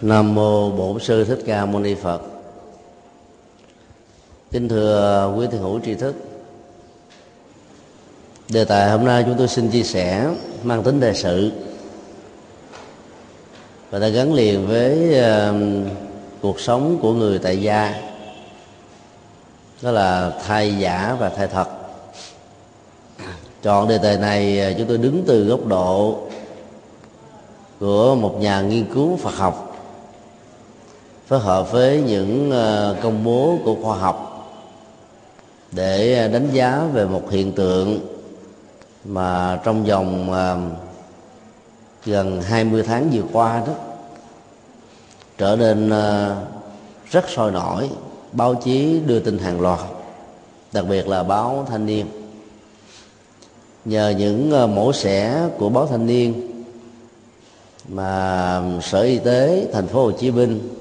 Nam mô Bổn sư Thích Ca Mâu Ni Phật. Kính thưa quý thiền hữu tri thức. Đề tài hôm nay chúng tôi xin chia sẻ mang tính đề sự và đã gắn liền với uh, cuộc sống của người tại gia đó là thai giả và thai thật chọn đề tài này uh, chúng tôi đứng từ góc độ của một nhà nghiên cứu Phật học phối hợp với những ờ, công bố của khoa học để ờ, đánh giá về một hiện tượng mà trong vòng ờ, gần 20 tháng vừa qua đó, trở nên rất sôi nổi, báo chí đưa tin hàng loạt, đặc biệt là báo thanh niên. Nhờ những mẫu xẻ của báo thanh niên mà sở y tế thành phố Hồ Chí Minh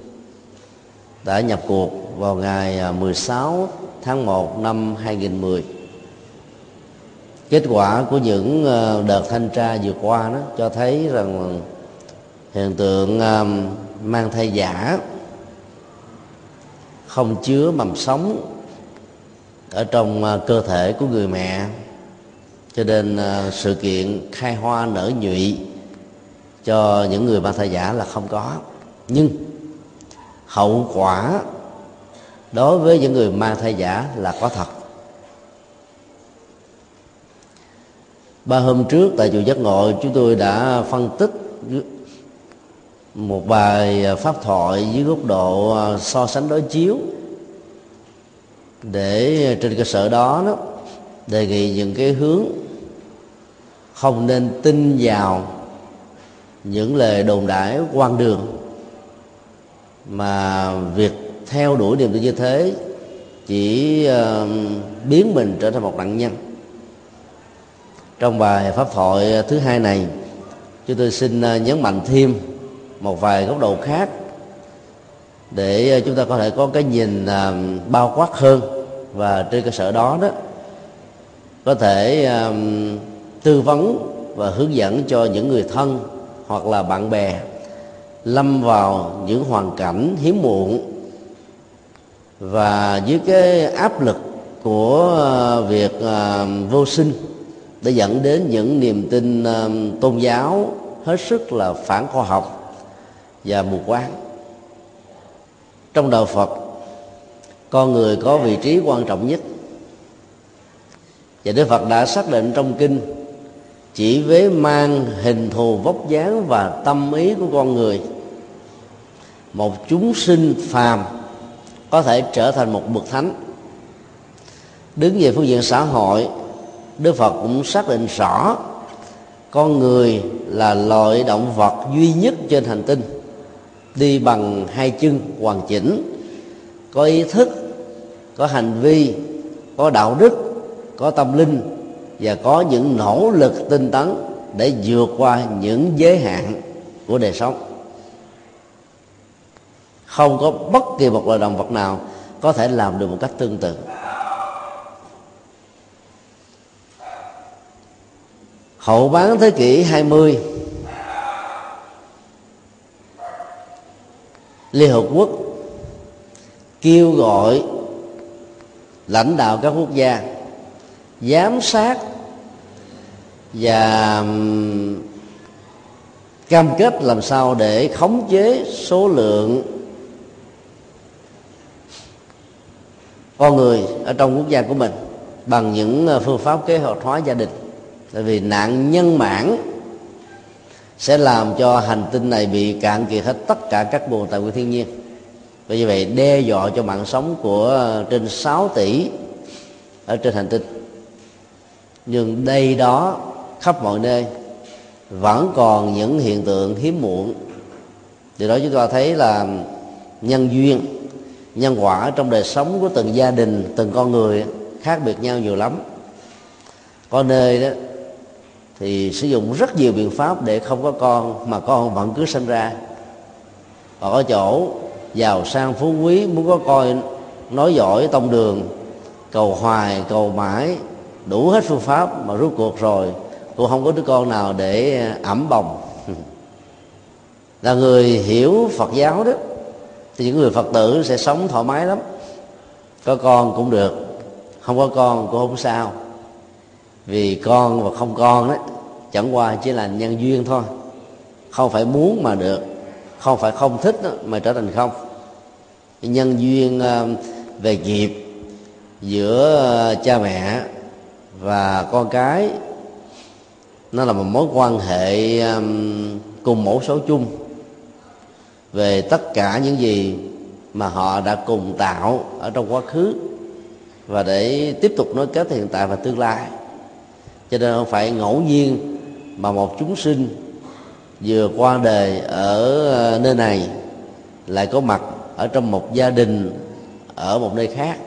đã nhập cuộc vào ngày à, 16 tháng 1 năm 2010 kết quả của những à, đợt thanh tra vừa qua đó cho thấy rằng hiện tượng à, mang thai giả không chứa mầm sống ở trong cơ thể của người mẹ. Cho nên sự kiện khai hoa nở nhụy cho những người mang thai giả là không có. Nhưng hậu quả đối với những người mang thai giả là có thật. Ba hôm trước tại chùa giác ngộ, chúng tôi đã phân tích một bài pháp thoại dưới góc độ à, so sánh đối chiếu. Để trên cơ sở đó đó, đề nghị những cái hướng không nên tin vào những lời đồn đãi quan đường mà việc theo đuổi niềm tin như thế chỉ uh, biến mình trở thành một nạn nhân. Trong bài pháp thoại ờ, thứ hai này chúng tôi xin ờ, nhấn mạnh thêm một vài góc độ khác để chúng ta có thể có cái nhìn uh, bao quát hơn. Và trên cơ sở đó đó có thể uh, tư vấn và hướng dẫn cho những người thân hoặc là bạn bè lâm vào những hoàn cảnh hiếm muộn. Và dưới cái áp lực của ờ, việc ờ, vô sinh đã dẫn đến những niềm tin ờ, tôn giáo hết sức là phản khoa học và mù quáng. Trong đạo phật, con người có vị trí quan trọng nhất. Và đức phật đã xác định trong kinh, chỉ với mang hình thù vóc dáng và tâm ý của con người một chúng sinh phàm có thể trở thành một bậc thánh. Đứng về phương diện xã hội, đức phật cũng xác định rõ, con người là loại động vật duy nhất trên hành tinh, đi bằng hai chân hoàn chỉnh, có ý thức, có hành vi, có đạo đức, có tâm linh và có những nỗ lực tinh tấn để vượt qua những giới hạn của đời sống không có bất kỳ một loài động vật nào có thể làm được một cách tương tự. Hậu bán thế kỷ 20 Liên Hợp Quốc kêu gọi lãnh đạo các quốc gia giám sát và cam kết làm sao để khống chế số lượng con người ở trong quốc gia của mình bằng những ờ, phương pháp kế hoạch hóa gia đình. Tại vì nạn nhân mãn sẽ làm cho hành tinh này bị cạn kiệt hết tất cả các nguồn tài nguyên thiên nhiên. Vì như vậy, đe dọa cho mạng sống của ờ, trên 6 tỷ ở trên hành tinh. Nhưng đây đó, khắp mọi nơi, vẫn còn những hiện tượng hiếm muộn. Điều đó chúng ta thấy là nhân duyên nhân quả trong đời sống của từng gia đình, từng con người khác biệt nhau nhiều lắm. Có nơi đó thì sử dụng rất nhiều biện pháp để không có con, mà con vẫn cứ sinh ra. Và có chỗ giàu sang phú quý, muốn có coi nói giỏi tông đường, cầu hoài, cầu mãi, đủ hết phương pháp mà rút cuộc rồi, cũng không có đứa con nào để ẩm bồng. Là người hiểu phật giáo đó thì những người phật tử sẽ sống thoải mái lắm. Có con cũng được không có con cũng không sao. Vì con và không con đó chẳng qua chỉ là nhân duyên thôi. Không phải muốn mà được không phải không thích đó, mà trở thành không. Nhân duyên ờ, về nghiệp giữa ờ, cha mẹ và con cái nó là một mối quan hệ cùng mẫu số chung về tất cả những gì mà họ đã cùng tạo ở trong quá khứ và để tiếp tục nối kết hiện tại và tương lai. Cho nên không phải ngẫu nhiên mà một chúng sinh vừa qua đời ở ờ, nơi này lại có mặt ở trong một gia đình ở một nơi khác.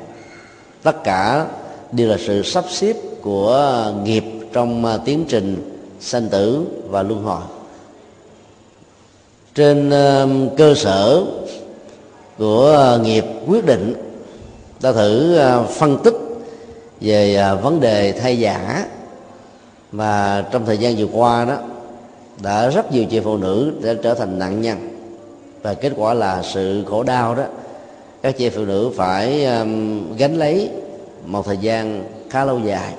Tất cả đều là sự sắp xếp của nghiệp trong ờ, tiến trình sanh tử và luân hồi trên cơ sở của ờ, nghiệp quyết định ta thử ờ, phân tích về ờ, vấn đề thay giả. Mà trong thời gian vừa qua đó đã rất nhiều chị phụ nữ đã trở thành nạn nhân. Và kết quả là sự khổ đau đó các chị phụ nữ phải um, gánh lấy một thời gian khá lâu dài.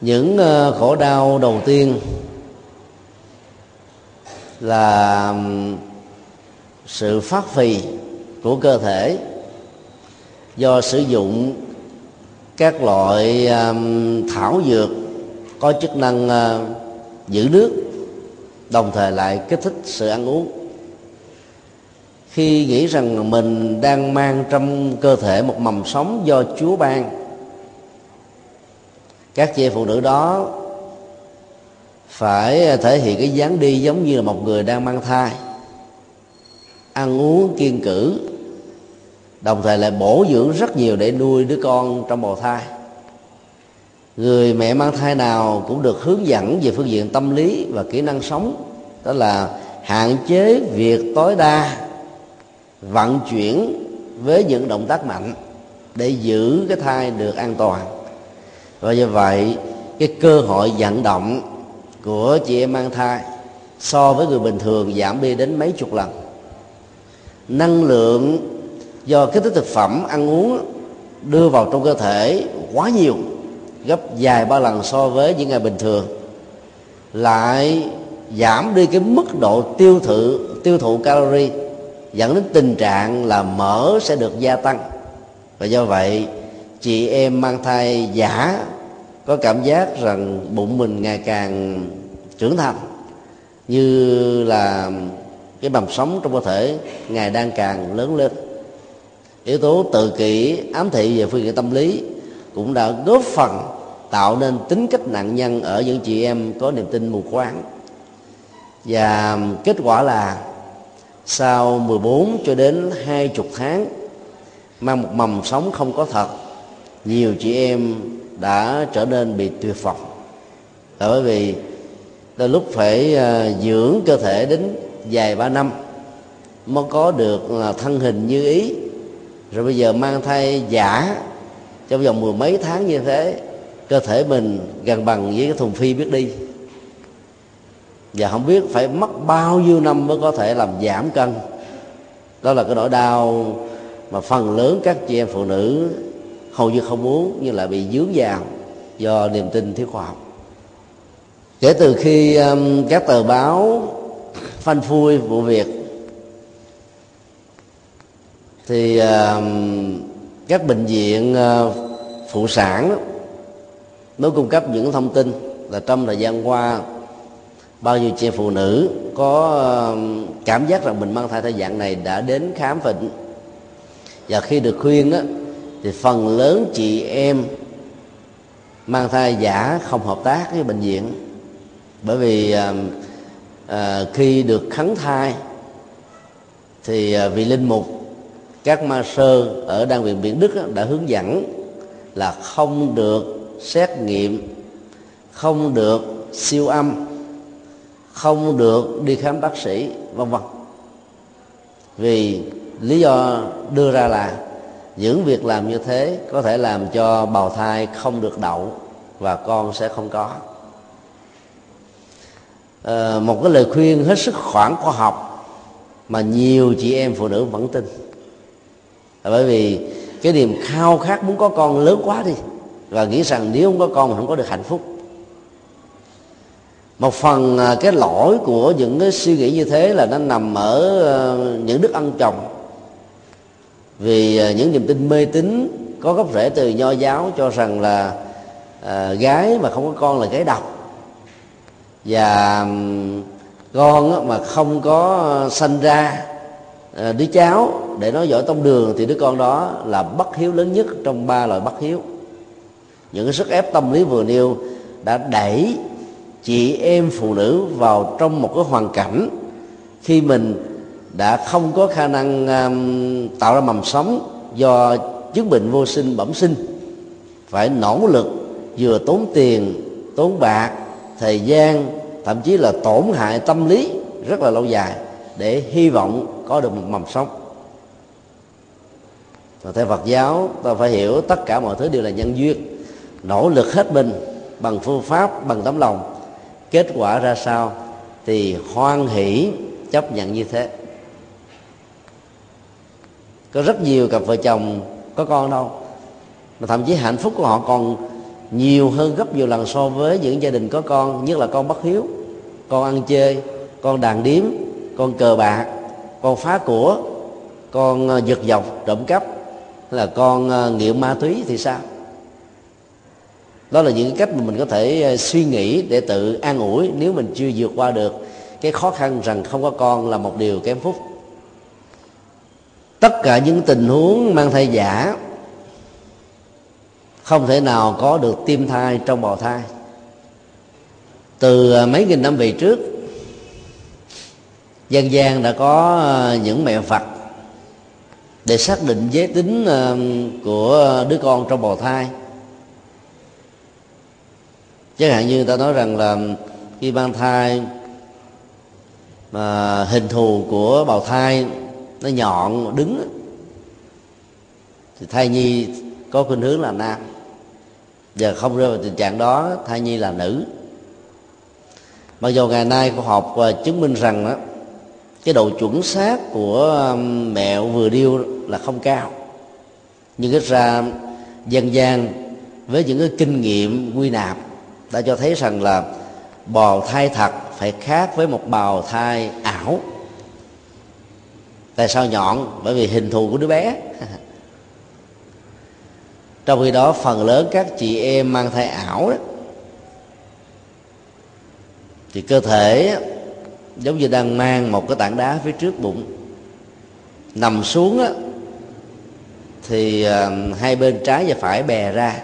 Những uh, khổ đau đầu tiên là sự phát phì của cơ thể do sử dụng các loại thảo dược có chức năng ờ, giữ nước, đồng thời lại kích thích sự ăn uống. Khi nghĩ rằng mình đang mang trong cơ thể một mầm sống do chúa ban, các chị phụ nữ đó phải thể hiện cái dáng đi giống như là một người đang mang thai, ăn uống kiên cử, đồng thời lại bổ dưỡng rất nhiều để nuôi đứa con trong bào thai. Người mẹ mang thai nào cũng được hướng dẫn về phương diện tâm lý và kỹ năng sống, đó là hạn chế việc tối đa, vận chuyển với những động tác mạnh để giữ cái thai được an toàn. Và do vậy, cái cơ hội vận động của chị em mang thai, so với người bình thường giảm đi đến mấy chục lần. Năng lượng do kích thích thực phẩm ăn uống đưa vào trong cơ thể quá nhiều, gấp vài ba lần so với những ngày bình thường. Lại giảm đi cái mức độ tiêu thụ tiêu thụ calorie, dẫn đến tình trạng là mỡ sẽ được gia tăng. Và do vậy, chị em mang thai giả có cảm giác rằng bụng mình ngày càng trưởng thành, như là cái mầm sống trong cơ thể ngày đang càng lớn lên. Yếu tố tự kỷ, ám thị về phương diện tâm lý cũng đã góp phần tạo nên tính cách nạn nhân ở những chị em có niềm tin mù quáng. Và kết quả là sau 14 cho đến 20 tháng, mang một mầm sống không có thật, nhiều chị em đã trở nên bị tuyệt vọng. Là bởi vì đôi lúc phải à, dưỡng cơ thể đến vài ba năm mới có được là thân hình như ý. Rồi bây giờ mang thai giả, trong vòng mười mấy tháng như thế, cơ thể mình gần bằng với cái thùng phi biết đi. Và không biết phải mất bao nhiêu năm mới có thể làm giảm cân. Đó là cái nỗi đau mà phần lớn các chị em phụ nữ hầu như không muốn nhưng lại bị dướng vào do niềm tin thiếu khoa học. Kể từ khi um, các tờ báo phanh phui vụ việc thì uh, các bệnh viện uh, phụ sản đó, mới cung cấp những thông tin là trong thời gian qua bao nhiêu chị phụ nữ có um, cảm giác rằng mình mang thai theo dạng này đã đến khám bệnh. Và khi được khuyên đó thì phần lớn chị em mang thai giả không hợp tác với bệnh viện. Bởi vì à, à, khi được khấn thai thì à, vị linh mục các ma sơ ở đan viện biển đức đã hướng dẫn là không được xét nghiệm không được siêu âm không được đi khám bác sĩ vân vân. Vì lý do đưa ra là những việc làm như thế có thể làm cho bào thai không được đậu và con sẽ không có. À, một cái lời khuyên hết sức khoảng khoa học mà nhiều chị em phụ nữ vẫn tin. Bởi vì cái niềm khao khát muốn có con lớn quá đi và nghĩ rằng nếu không có con không có được hạnh phúc. Một phần à, cái lỗi của những cái suy nghĩ như thế là nó nằm ở ờ, những đức ăn chồng vì à, những niềm tin mê tín có gốc rễ từ nho giáo cho rằng là à, gái mà không có con là gái độc. Và con mà không có sanh ra à, đứa cháu để nói giỏi tông đường thì đứa con đó là bất hiếu lớn nhất trong ba loại bất hiếu. Những cái sức ép tâm lý vừa nêu đã đẩy chị em phụ nữ vào trong một cái hoàn cảnh khi mình đã không có khả năng um, tạo ra mầm sống do chứng bệnh vô sinh bẩm sinh. Phải nỗ lực vừa tốn tiền tốn bạc thời gian thậm chí là tổn hại tâm lý rất là lâu dài để hy vọng có được một mầm sống. Và theo Phật giáo ta phải hiểu tất cả mọi thứ đều là nhân duyên. Nỗ lực hết mình bằng phương pháp bằng tấm lòng. Kết quả ra sao thì hoan hỷ chấp nhận như thế có rất nhiều cặp vợ chồng có con đâu. Mà thậm chí hạnh phúc của họ còn nhiều hơn gấp nhiều lần so với những gia đình có con, nhất là con bất hiếu, con ăn chơi, con đàn điếm, con cờ bạc, con phá của, con ờ, giật dọc, trộm cắp, hay là con ờ, nghiện ma túy thì sao? Đó là những cách mà mình có thể ờ, suy nghĩ để tự an ủi nếu mình chưa vượt qua được cái khó khăn rằng không có con là một điều kém phúc tất cả những tình huống mang thai giả không thể nào có được tim thai trong bào thai. Từ à, mấy nghìn năm về trước, dân gian đã có à, những mẹ phật để xác định giới tính à, của đứa con trong bào thai. Chẳng hạn như người ta nói rằng là khi mang thai, mà hình thù của bào thai nó nhọn đứng. Thì thai nhi có khuynh hướng là nam. Giờ không rơi vào tình trạng đó, thai nhi là nữ. Mặc dù ngày nay khoa học à, chứng minh rằng đó cái độ chuẩn xác của mẹo vừa điêu là không cao. Nhưng ít ra dân gian với những cái kinh nghiệm quy nạp đã cho thấy rằng là bào thai thật phải khác với một bào thai ảo tại sao nhọn? Bởi vì hình thù của đứa bé. Trong khi đó phần lớn các chị em mang thai ảo đó, thì cơ thể giống như đang mang một cái tảng đá phía trước bụng. Nằm xuống á, thì à, hai bên trái và phải bè ra.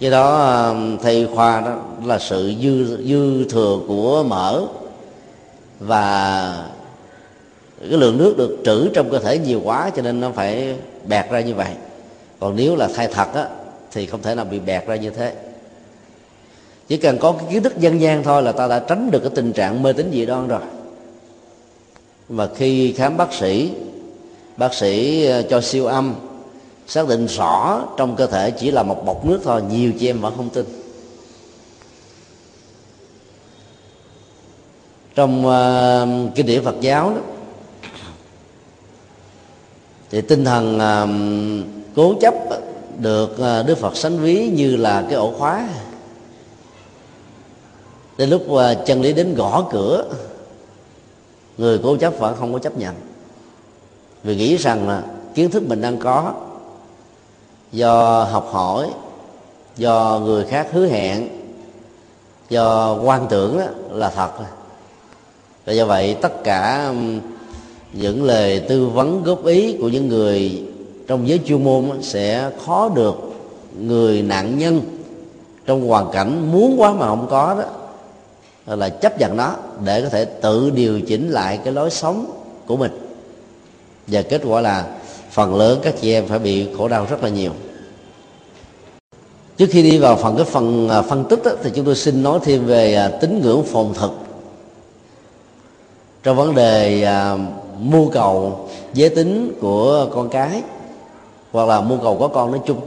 Do đó à, thầy khoa đó là sự dư dư thừa của mỡ và cái lượng nước được trữ trong cơ thể nhiều quá cho nên nó phải bẹt ra như vậy. Còn nếu là thai thật á thì không thể nào bị bẹt ra như thế. Chỉ cần có cái kiến thức dân gian thôi là ta đã tránh được cái tình trạng mê tín dị đoan rồi. Mà khi khám bác sĩ bác sĩ ờ, cho siêu âm xác định rõ trong cơ thể chỉ là một bọc nước thôi nhiều chị em vẫn không tin. Trong uh, kinh điển Phật giáo đó thì tinh thần uh, cố chấp được uh, Đức Phật sánh ví như là cái ổ khóa. Đến lúc uh, chân lý đến gõ cửa người cố chấp vẫn không có chấp nhận. Vì nghĩ rằng là kiến thức mình đang có do học hỏi do người khác hứa hẹn do quan tưởng đó, là thật. Và do vậy tất cả những lời tư vấn góp ý của những người trong giới chuyên môn sẽ khó được người nạn nhân trong hoàn cảnh muốn quá mà không có đó là chấp nhận nó để có thể tự điều chỉnh lại cái lối sống của mình. Và kết quả là phần lớn các chị em phải bị khổ đau rất là nhiều. Trước khi đi vào phần cái phần à, phân tích đó, thì chúng tôi xin nói thêm về à, tín ngưỡng phồn thực. Trong vấn đề à, mưu cầu giới tính của con cái hoặc là mưu cầu có con nói chung.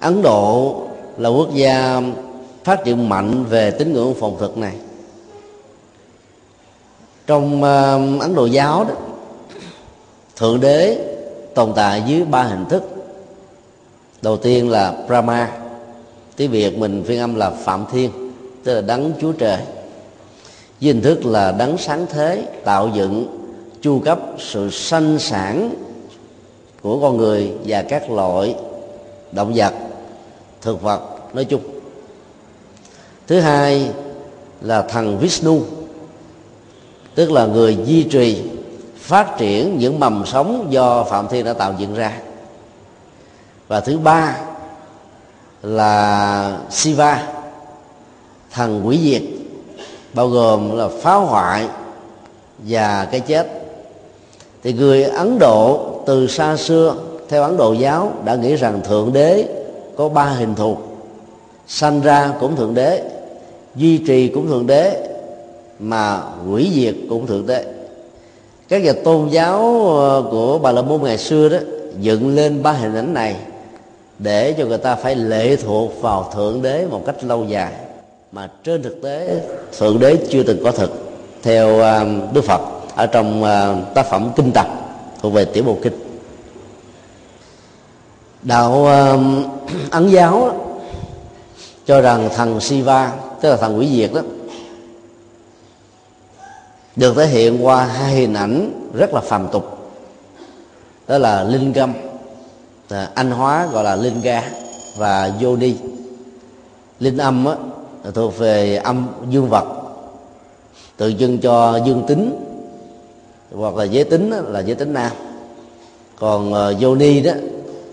Ấn độ là quốc gia phát triển mạnh về tín ngưỡng phòng thực này. Trong uh, ấn độ giáo đó thượng đế tồn tại dưới ba hình thức. Đầu tiên là brahma tiếng việt mình phiên âm là phạm thiên tức là đấng chúa trời với hình thức là đấng sáng thế, tạo dựng, chu cấp sự sanh sản của con người và các loại động vật, thực vật nói chung. Thứ hai là thần Vishnu, tức là người duy trì, phát triển những mầm sống do phạm thiên đã tạo dựng ra. Và thứ ba là Siva, thần quỷ diệt bao gồm là phá hoại và cái chết. Thì người Ấn Độ từ xa xưa, theo Ấn Độ giáo, đã nghĩ rằng thượng đế có ba hình thù. Sanh ra cũng thượng đế, duy trì cũng thượng đế, mà hủy diệt cũng thượng đế. Các nhà tôn giáo ờ, của bà la môn ngày xưa đó, dựng lên ba hình ảnh này để cho người ta phải lệ thuộc vào thượng đế một cách lâu dài mà trên thực tế, thượng đế chưa từng có thực theo à, đức phật, ở trong à, tác phẩm kinh tập thuộc về tiểu bộ kinh. Đạo à, ấn giáo cho rằng thần Siva, tức là thần quỷ diệt đó, được thể hiện qua hai hình ảnh rất là phàm tục. Đó là linh gâm anh hóa, gọi là linh ga, và yoni linh âm á, thuộc về âm dương vật tượng trưng cho dương tính hoặc là giới tính là giới tính nam. Còn ờ, yoni đó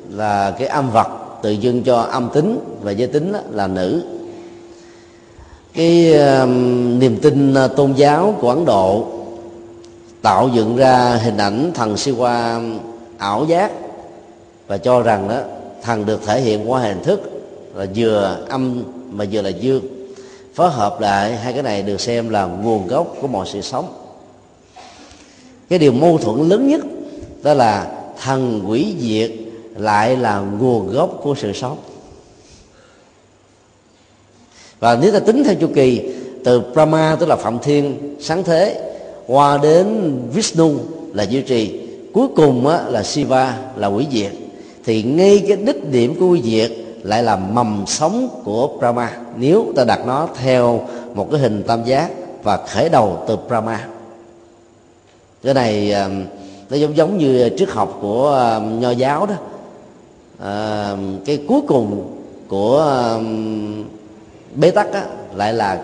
là cái âm vật tượng trưng cho âm tính và giới tính là nữ. Cái niềm tin ờ, tôn giáo của ấn độ tạo dựng ra hình ảnh thần siwa ảo giác và cho rằng đó thần được thể hiện qua hình thức là vừa âm mà vừa là dương phối hợp lại hai cái này được xem là nguồn gốc của mọi sự sống. Cái điều mâu thuẫn lớn nhất đó là thần quỷ diệt lại là nguồn gốc của sự sống. Và nếu ta tính theo chu kỳ từ Brahma tức là Phạm Thiên sáng thế qua đến Vishnu là duy trì cuối cùng á, là Shiva là quỷ diệt thì ngay cái đích điểm của quỷ diệt lại là mầm sống của Brahma. Nếu ta đặt nó theo một cái hình tam giác và khởi đầu từ Brahma. Cái này nó giống giống như triết học của nho giáo đó. À, cái cuối cùng của bế tắc á, lại là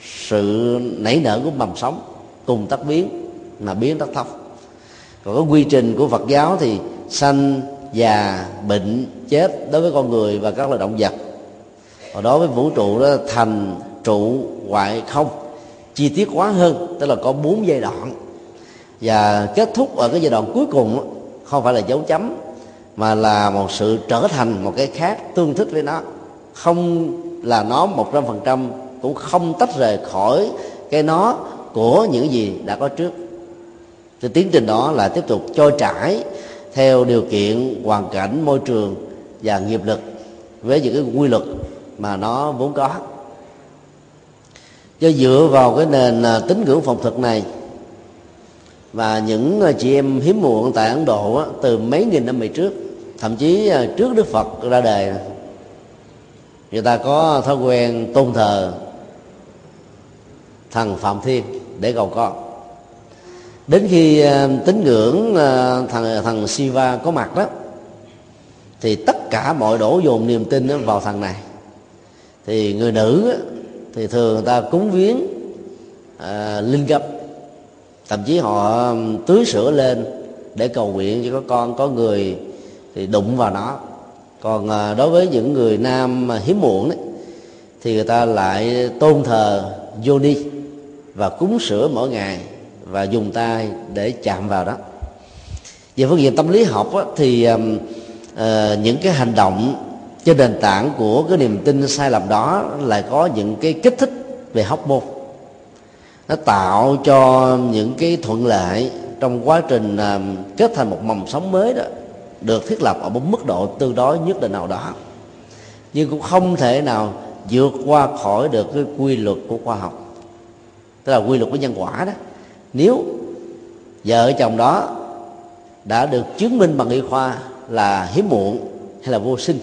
sự nảy nở của mầm sống cùng tắc biến mà biến tắc thấp còn cái quy trình của phật giáo thì sanh già bệnh chết đối với con người và các loài động vật. Còn đối với vũ trụ đó, thành trụ hoại không, chi tiết quá hơn, tức là có bốn giai đoạn. Và kết thúc ở cái giai đoạn cuối cùng không phải là dấu chấm, mà là một sự trở thành một cái khác tương thích với nó. Không là nó một trăm phần trăm, cũng không tách rời khỏi cái nó của những gì đã có trước. Thì tiến trình đó là tiếp tục trôi trải theo điều kiện hoàn cảnh môi trường và nghiệp lực với những cái quy luật mà nó vốn có. Do dựa vào cái nền à, tín ngưỡng phòng thực này và những à, chị em hiếm muộn tại Ấn Độ từ mấy nghìn năm về trước, thậm chí à, trước Đức Phật ra đời, người ta có thói quen tôn thờ thần phạm thiên để cầu con đến khi ờ, tín ngưỡng ờ, thằng thằng Siva có mặt đó thì tất cả mọi đổ dồn niềm tin vào thằng này. Thì người nữ thì thường người ta cúng viếng à, linh gấp. Thậm chí họ tưới sữa lên để cầu nguyện cho có con có người thì đụng vào nó. Còn à, đối với những người nam hiếm muộn đấy thì người ta lại tôn thờ Yoni và cúng sữa mỗi ngày và dùng tay để chạm vào đó. Về phương diện tâm lý học á, thì uh, những cái hành động trên nền tảng của cái niềm tin sai lầm đó lại có những cái kích thích về hóc môn. Nó tạo cho những cái thuận lợi trong quá trình uh, kết thành một mầm sống mới đó được thiết lập ở một mức độ tương đối nhất định nào đó. Nhưng cũng không thể nào vượt qua khỏi được cái quy luật của khoa học tức là quy luật của nhân quả đó nếu vợ chồng đó đã được chứng minh bằng y khoa là hiếm muộn hay là vô sinh,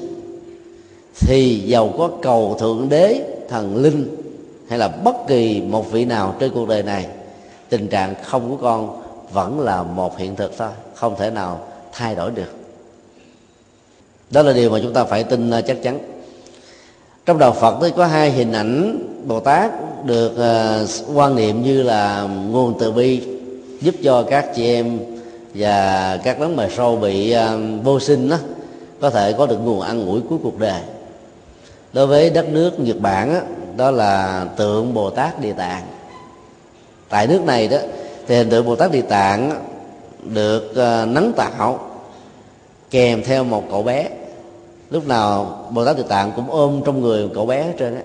thì giàu có cầu thượng đế, thần linh hay là bất kỳ một vị nào trên cuộc đời này, tình trạng không có con vẫn là một hiện thực thôi, không thể nào thay đổi được. Đó là điều mà chúng ta phải tin à, chắc chắn trong đạo phật thì có hai hình ảnh bồ tát được uh, quan niệm như là nguồn từ bi giúp cho các chị em và các đấng mày sâu bị uh, vô sinh đó có thể có được nguồn ăn ngủi cuối cuộc đời. Đối với đất nước nhật bản đó, đó là tượng bồ tát địa tạng. Tại nước này đó thì hình tượng bồ tát địa tạng được uh, nắng tạo kèm theo một cậu bé lúc nào bồ tát địa tạng cũng ôm trong người cậu bé trên á.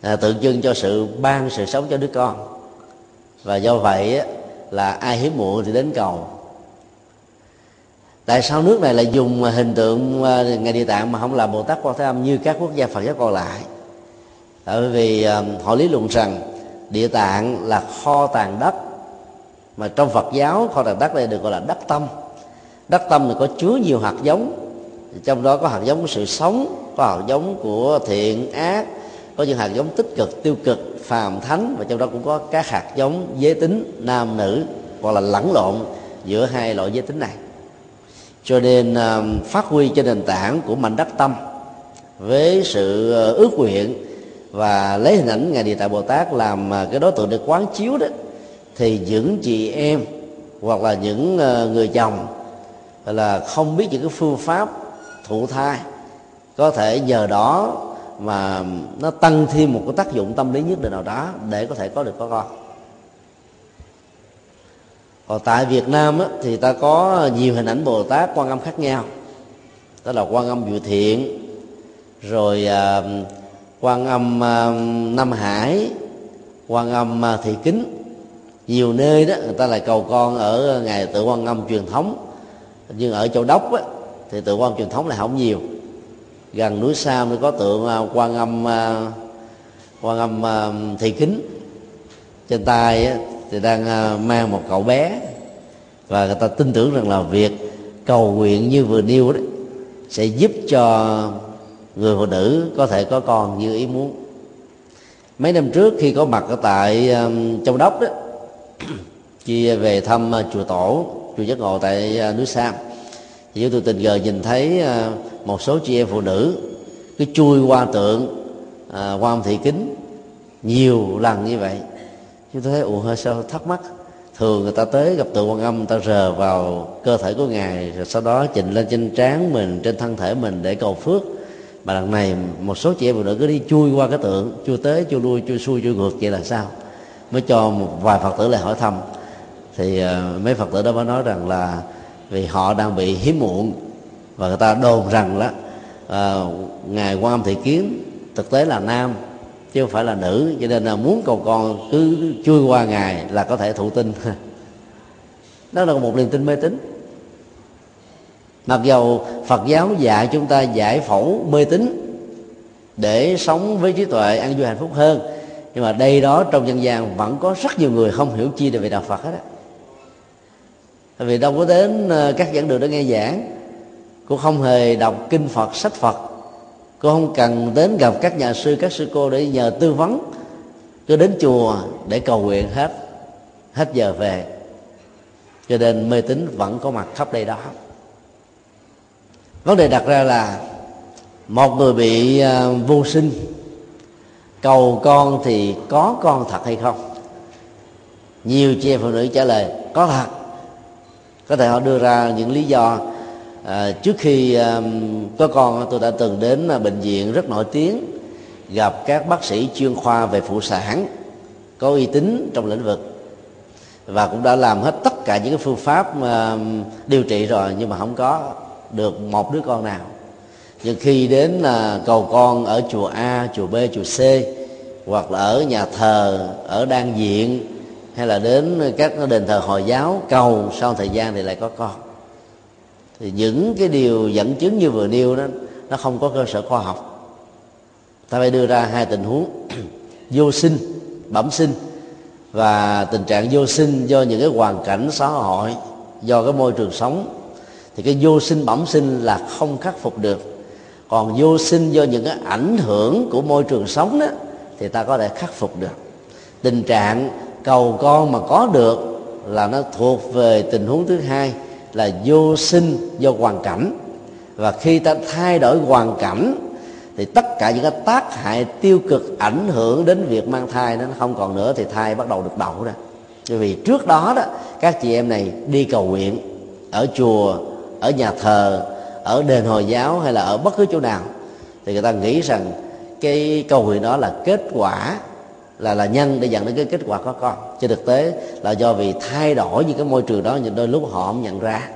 À, tượng trưng cho sự ban sự sống cho đứa con. Và do vậy là ai hiếm muộn thì đến cầu. Tại sao nước này lại dùng hình tượng à, ngài địa tạng mà không làm bồ tát quan thế âm như các quốc gia phật giáo còn lại? Bởi vì à, họ lý luận rằng địa tạng là kho tàng đất mà trong phật giáo kho tàng đất này được gọi là đất tâm. Đất tâm thì có chứa nhiều hạt giống trong đó có hạt giống của sự sống, có hạt giống của thiện ác, có những hạt giống tích cực, tiêu cực, phàm thánh, và trong đó cũng có các hạt giống giới tính nam nữ hoặc là lẫn lộn giữa hai loại giới tính này. Cho nên um, phát huy trên nền tảng của mảnh đất tâm với sự uh, ước nguyện và lấy hình ảnh ngài địa tạng bồ tát làm uh, cái đối tượng để quán chiếu đó, thì những chị em hoặc là những uh, người chồng là không biết những cái phương pháp thụ thai. Có thể nhờ đó mà nó tăng thêm một cái tác dụng tâm lý nhất định nào đó để có thể có được có con. Còn tại Việt Nam á, thì ta có nhiều hình ảnh Bồ Tát quan âm khác nhau. Đó là quan âm Dự Thiện rồi à, quan âm à, Nam Hải quan âm à, Thị Kính. Nhiều nơi đó người ta lại cầu con ở ngày tự quan âm truyền thống. Nhưng ở châu đốc á, thì tượng quan truyền thống là không nhiều. Gần núi sam mới có tượng à, quan âm à, quan âm à, thị kính. Trên tay thì đang mang một cậu bé. Và người ta tin tưởng rằng là việc cầu nguyện như vừa nêu đấy sẽ giúp cho người phụ nữ có thể có con như ý muốn. Mấy năm trước khi có mặt ở tại châu đốc đó, khi về thăm chùa tổ, chùa giác ngộ tại núi sam thì chúng tôi tình cờ nhìn thấy ờ, một số chị em phụ nữ cứ chui qua tượng ờ, à, qua âm thị kính nhiều lần như vậy. Chúng tôi thấy ủa hơi sao thắc mắc? Thường người ta tới gặp tượng quan âm người ta rờ vào cơ thể của ngài rồi sau đó chỉnh lên trên trán mình trên thân thể mình để cầu phước. Mà lần này một số chị em phụ nữ cứ đi chui qua cái tượng chui tới chui lui chui xuôi chui ngược vậy là sao? Mới cho một vài phật tử lại hỏi thăm. Thì uh, mấy phật tử đó mới nói rằng là vì họ đang bị hiếm muộn. Và người ta đồn rằng đó à, ờ, ngài quan âm thị kiến thực tế là nam chứ không phải là nữ. Cho nên là muốn cầu con cứ chui qua ngài là có thể thụ tinh. Đó là một niềm tin mê tín. Mặc dầu phật giáo dạy chúng ta giải phẫu mê tín để sống với trí tuệ ăn vui hạnh phúc hơn nhưng mà đây đó trong dân gian vẫn có rất nhiều người không hiểu chi về đạo phật hết á vì đâu có đến ờ, các giảng đường để nghe giảng. Cũng không hề đọc kinh phật, sách phật. Cô không cần đến gặp các nhà sư, các sư cô để nhờ tư vấn. Cứ đến chùa để cầu nguyện hết hết giờ về. Cho nên mê tín vẫn có mặt khắp đây đó. Vấn đề đặt ra là một người bị ờ, vô sinh, cầu con thì có con thật hay không? Nhiều chị em phụ nữ trả lời, có thật có thể họ đưa ra những lý do. À, trước khi à, có con tôi đã từng đến à, bệnh viện rất nổi tiếng gặp các bác sĩ chuyên khoa về phụ sản có uy tín trong lĩnh vực và cũng đã làm hết tất cả những cái phương pháp à, điều trị rồi nhưng mà không có được một đứa con nào. Nhưng khi đến à, cầu con ở chùa A, chùa B, chùa C hoặc là ở nhà thờ, ở đan viện hay là đến các đền thờ hồi giáo, cầu sau thời gian thì lại có con. Thì những cái điều dẫn chứng như vừa nêu đó, nó không có cơ sở khoa học. Ta phải đưa ra hai tình huống. Vô sinh, bẩm sinh. Và tình trạng vô sinh do những cái hoàn cảnh xã hội, do cái môi trường sống, thì cái vô sinh, bẩm sinh là không khắc phục được. Còn vô sinh do những cái ảnh hưởng của môi trường sống đó, thì ta có thể khắc phục được. Tình trạng cầu con mà có được là nó thuộc về tình huống thứ hai là vô sinh do hoàn cảnh. Và khi ta thay đổi hoàn cảnh, thì tất cả những cái tác hại tiêu cực ảnh hưởng đến việc mang thai nó không còn nữa, thì thai bắt đầu được đậu ra. Bởi vì trước đó đó, các chị em này đi cầu nguyện ở chùa, ở nhà thờ, ở đền hồi giáo hay là ở bất cứ chỗ nào, thì người ta nghĩ rằng cái cầu nguyện đó là kết quả là là nhân để dẫn đến cái kết quả có con. Trên thực tế là do vì thay đổi những cái môi trường đó, những đôi lúc họ không nhận ra.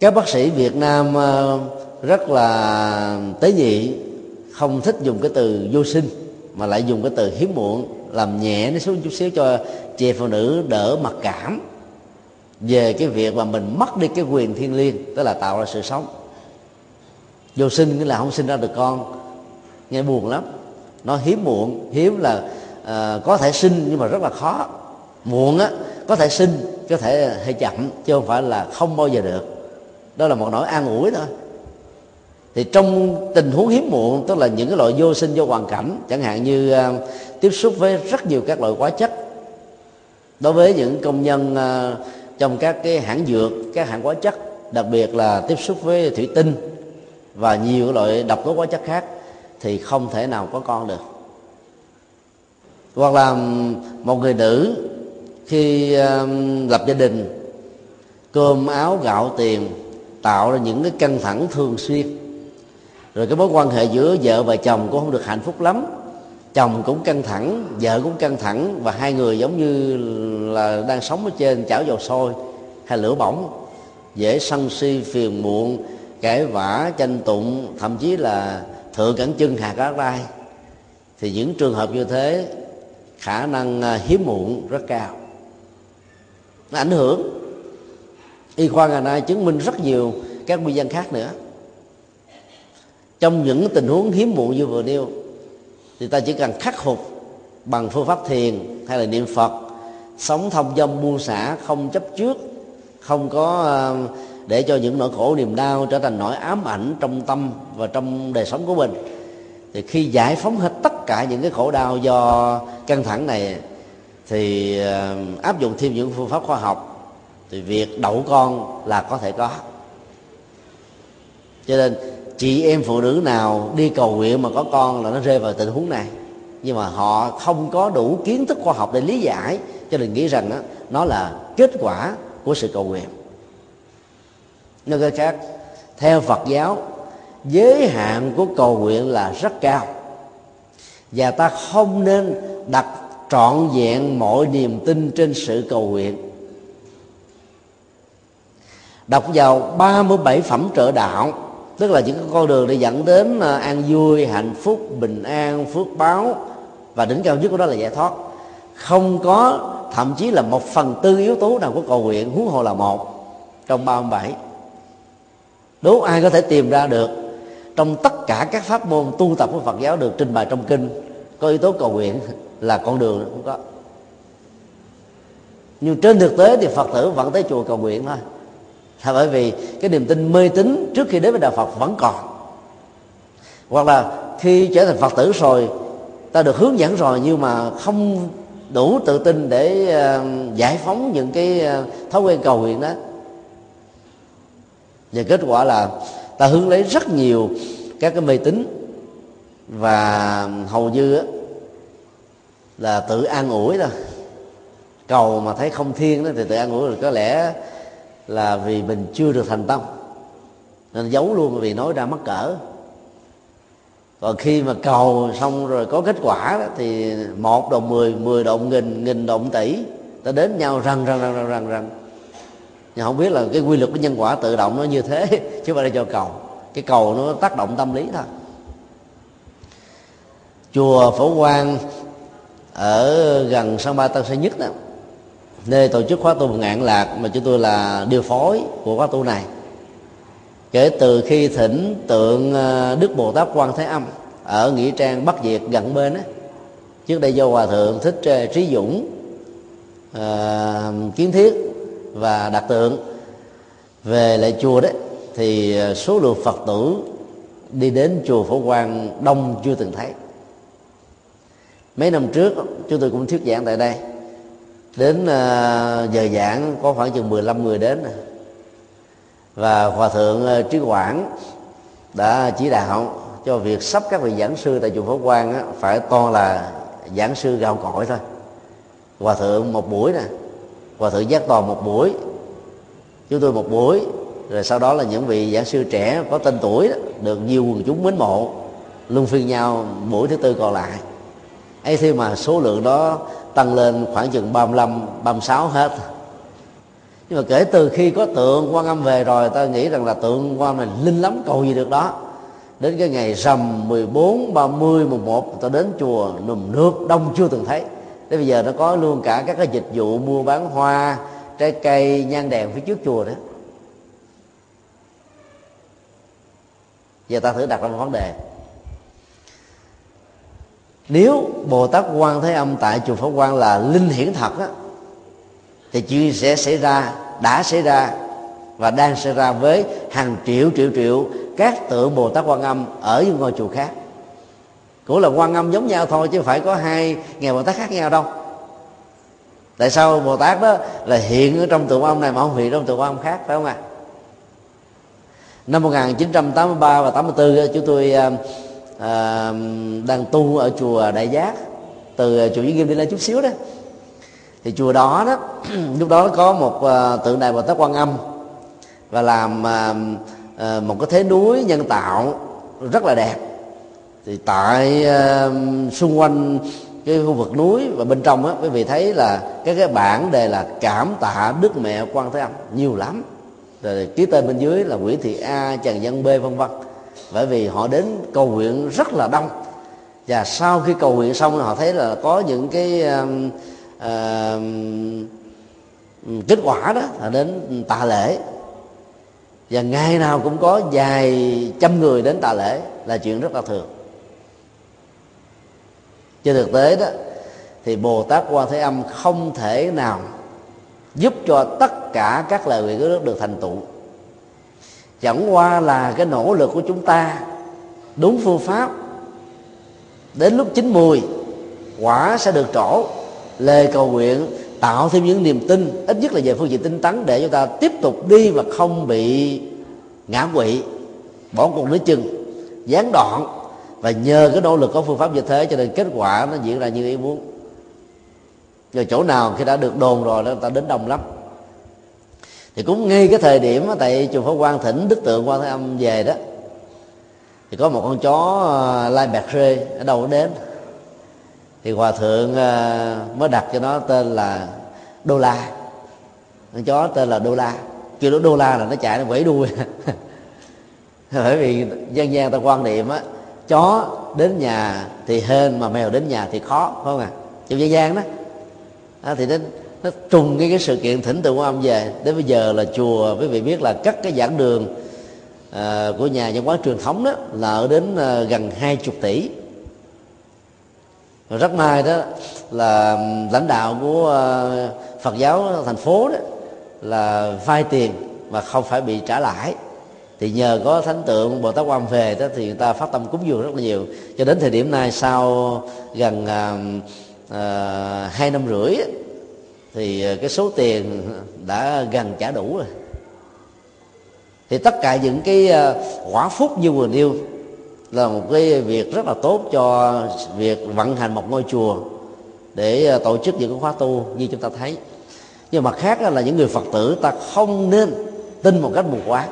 Các bác sĩ Việt Nam ờ, rất là tế nhị, không thích dùng cái từ vô sinh, mà lại dùng cái từ hiếm muộn, làm nhẹ nó xuống chút xíu cho chị phụ nữ đỡ mặc cảm về cái việc mà mình mất đi cái quyền thiên liêng, tức là tạo ra sự sống. Vô sinh nghĩa là không sinh ra được con. Nghe buồn lắm nó hiếm muộn hiếm là uh, có thể sinh nhưng mà rất là khó. Muộn á có thể sinh có thể hơi chậm chứ không phải là không bao giờ được. Đó là một nỗi an ủi thôi. Thì trong tình huống hiếm muộn tức là những cái loại vô sinh do hoàn cảnh chẳng hạn như uh, tiếp xúc với rất nhiều các loại hóa chất đối với những công nhân uh, trong các cái hãng dược các hãng hóa chất đặc biệt là tiếp xúc với thủy tinh và nhiều loại độc tố hóa chất khác thì không thể nào có con được. Hoặc là một người nữ khi lập gia đình, cơm áo gạo tiền tạo ra những cái căng thẳng thường xuyên. Rồi cái mối quan hệ giữa vợ và chồng cũng không được hạnh phúc lắm. Chồng cũng căng thẳng, vợ cũng căng thẳng và hai người giống như là đang sống ở trên chảo dầu sôi hay lửa bỏng. Dễ sân si, phiền muộn, cãi vã, tranh tụng, thậm chí là thượng cẳng chân hạ cẳng tay thì những trường hợp như thế khả năng à, hiếm muộn rất cao. Nó ảnh hưởng. Y khoa ngày nay chứng minh rất nhiều các nguyên nhân khác nữa. Trong những tình huống hiếm muộn như vừa nêu thì ta chỉ cần khắc phục bằng phương pháp thiền hay là niệm phật sống thông dâm buông xả không chấp trước không có uh, để cho những nỗi khổ niềm đau trở thành nỗi ám ảnh trong tâm và trong đời sống của mình. Thì khi giải phóng hết tất cả những cái khổ đau do căng thẳng này thì ờ, áp dụng thêm những phương pháp khoa học thì việc đậu con là có thể có. Cho nên chị em phụ nữ nào đi cầu nguyện mà có con là nó rơi vào tình huống này. Nhưng mà họ không có đủ kiến thức khoa học để lý giải cho nên nghĩ rằng đó, nó là kết quả của sự cầu nguyện nói cách khác theo phật giáo, giới hạn của cầu nguyện là rất cao. Và ta không nên đặt trọn vẹn mọi niềm tin trên sự cầu nguyện. Đọc vào 37 phẩm trợ đạo, tức là những con đường để dẫn đến à, an vui, hạnh phúc, bình an, phước báo. Và đỉnh cao nhất của đó là giải thoát. Không có, thậm chí là một phần tư yếu tố nào của cầu nguyện, huống hồ là một trong 37 đố ai có thể tìm ra được? Trong tất cả các pháp môn tu tập của Phật giáo được trình bày trong kinh, có yếu tố cầu nguyện là con đường không có. Nhưng trên thực tế thì Phật tử vẫn tới chùa cầu nguyện thôi. Là bởi vì cái niềm tin mê tín trước khi đến với đạo phật vẫn còn. Hoặc là khi trở thành phật tử rồi, ta được hướng dẫn rồi nhưng mà không đủ tự tin để ờ, giải phóng những cái ờ, thói quen cầu nguyện đó và kết quả là ta hướng lấy rất nhiều các cái mê tín và hầu như là tự an ủi thôi. Cầu mà thấy không thiên đó thì tự an ủi rồi. Có lẽ là vì mình chưa được thành tâm. Nên giấu luôn vì nói ra mắc cỡ. Còn khi mà cầu xong rồi có kết quả đó, thì một đồng mười mười đồng nghìn nghìn đồng tỷ ta đến nhau răng răng răng răng răng răng nhưng không biết là cái quy luật của nhân quả tự động nó như thế chứ không phải là do cầu. Cái cầu nó tác động tâm lý thôi. Chùa phổ quang ở gần sân bay tân sơn nhất đó nơi tổ chức khóa tu ngạn lạc mà chúng tôi là điều phối của khóa tu này. Kể từ khi thỉnh tượng ờ, đức bồ tát quan thế âm ở nghĩa trang bắc việt gần bên á trước đây do hòa thượng thích trí dũng uh, kiến thiết và đặt tượng. Về lại chùa đấy, thì ờ, số lượng phật tử đi đến chùa phổ quang đông chưa từng thấy. Mấy năm trước, chúng tôi cũng thuyết giảng tại đây. Đến ờ, giờ giảng có khoảng chừng 15 người đến và hòa thượng ờ, trí quảng đã chỉ đạo cho việc sắp các vị giảng sư tại chùa Phổ Quang phải toàn là giảng sư gạo cội thôi. Hòa thượng một buổi nè hòa thượng giác toàn một buổi. Chúng tôi một buổi rồi sau đó là những vị giảng sư trẻ có tên tuổi đó, được nhiều quần chúng mến mộ luân phiên nhau buổi thứ tư còn lại. Ấy thế mà số lượng đó tăng lên khoảng chừng 35, 36 hết. Nhưng mà kể từ khi có tượng quan âm về rồi ta nghĩ rằng là tượng quan âm này linh lắm cầu gì được đó. Đến cái ngày rằm 14, 30, 11 ta đến chùa nùm nước đông chưa từng thấy đến bây giờ nó có luôn cả các cái dịch vụ mua bán hoa, trái cây, nhang đèn phía trước chùa đó giờ ta thử đặt ra một vấn đề. Nếu bồ tát quan thế âm tại chùa pháp quan là linh hiển thật á, thì chuyện sẽ xảy ra, đã xảy ra và đang xảy ra với hàng triệu triệu triệu các tượng bồ tát quan âm ở những ngôi chùa khác cũng là quan âm giống nhau thôi chứ phải có hai ngày bồ tát khác nhau đâu. Tại sao bồ tát đó là hiện ở trong tượng quan âm này mà không hiện trong tượng quan âm khác phải không ạ? À? năm 1983 và 84 chúng tôi à, à, đang tu ở chùa Đại Giác từ chùa Vĩnh Nghiêm đi lên chút xíu đó. Thì chùa đó đó lúc đó có một à, tượng đài Bồ Tát Quan Âm và làm à, à, một cái thế núi nhân tạo rất là đẹp thì tại uh, xung quanh cái khu vực núi và bên trong á quý vị thấy là cái cái bảng đề là cảm tạ đức mẹ quan thế âm nhiều lắm. Rồi ký tên bên dưới là nguyễn thị a trần dân b vân vân. Bởi vì họ đến cầu nguyện rất là đông. Và sau khi cầu nguyện xong họ thấy là có những cái uh, uh, kết quả đó là đến tạ lễ. Và ngày nào cũng có vài trăm người đến tạ lễ là chuyện rất là thường trên thực tế đó, thì bồ tát quan thế âm không thể nào giúp cho tất cả các lời nguyện của đức được thành tựu. Chẳng qua là cái nỗ lực của chúng ta đúng phương pháp. Đến lúc chín mùi, quả sẽ được trổ, lời cầu nguyện, tạo thêm những niềm tin, ít nhất là về phương diện tinh tấn để chúng ta tiếp tục đi và không bị ngã quỵ, bỏ cuộc nửa chừng, gián đoạn và nhờ cái nỗ lực có phương pháp như thế, cho nên kết quả nó diễn ra như ý muốn. Rồi chỗ nào khi đã được đồn rồi đó ta đến đông lắm. Thì cũng ngay cái thời điểm tại chùa Pháp Quang thỉnh, đức tượng quan thế âm về đó, thì có một con chó ờ, lai bạc rê, ở đâu nó đến. Thì hòa thượng ờ, mới đặt cho nó tên là đô la. Con chó tên là đô la. Kêu nó đô la là nó chạy nó quẩy đuôi. Bởi vì dân gian ta quan niệm á chó đến nhà thì hên mà mèo đến nhà thì khó phải không à trong dân gian đó. À, thì đến nó trùng cái cái sự kiện thỉnh từ quan âm về. Đến bây giờ là chùa quý vị biết là cắt cái giảng đường à, của nhà văn hóa truyền thống đó là ở đến à, gần hai chục tỷ. Rất may đó là lãnh đạo của à, Phật giáo thành phố đó là vay tiền mà không phải bị trả lãi thì nhờ có thánh tượng bồ tát quan về đó thì người ta phát tâm cúng dường rất là nhiều. Cho đến thời điểm này sau gần à, à, hai năm rưỡi thì ờ, cái số tiền đã gần trả đủ rồi. Thì tất cả những cái ờ, quả phúc như vừa nêu là một cái việc rất là tốt cho việc vận hành một ngôi chùa để tổ chức những cái khóa tu như chúng ta thấy. Nhưng mà khác là những người phật tử ta không nên tin một cách mù quáng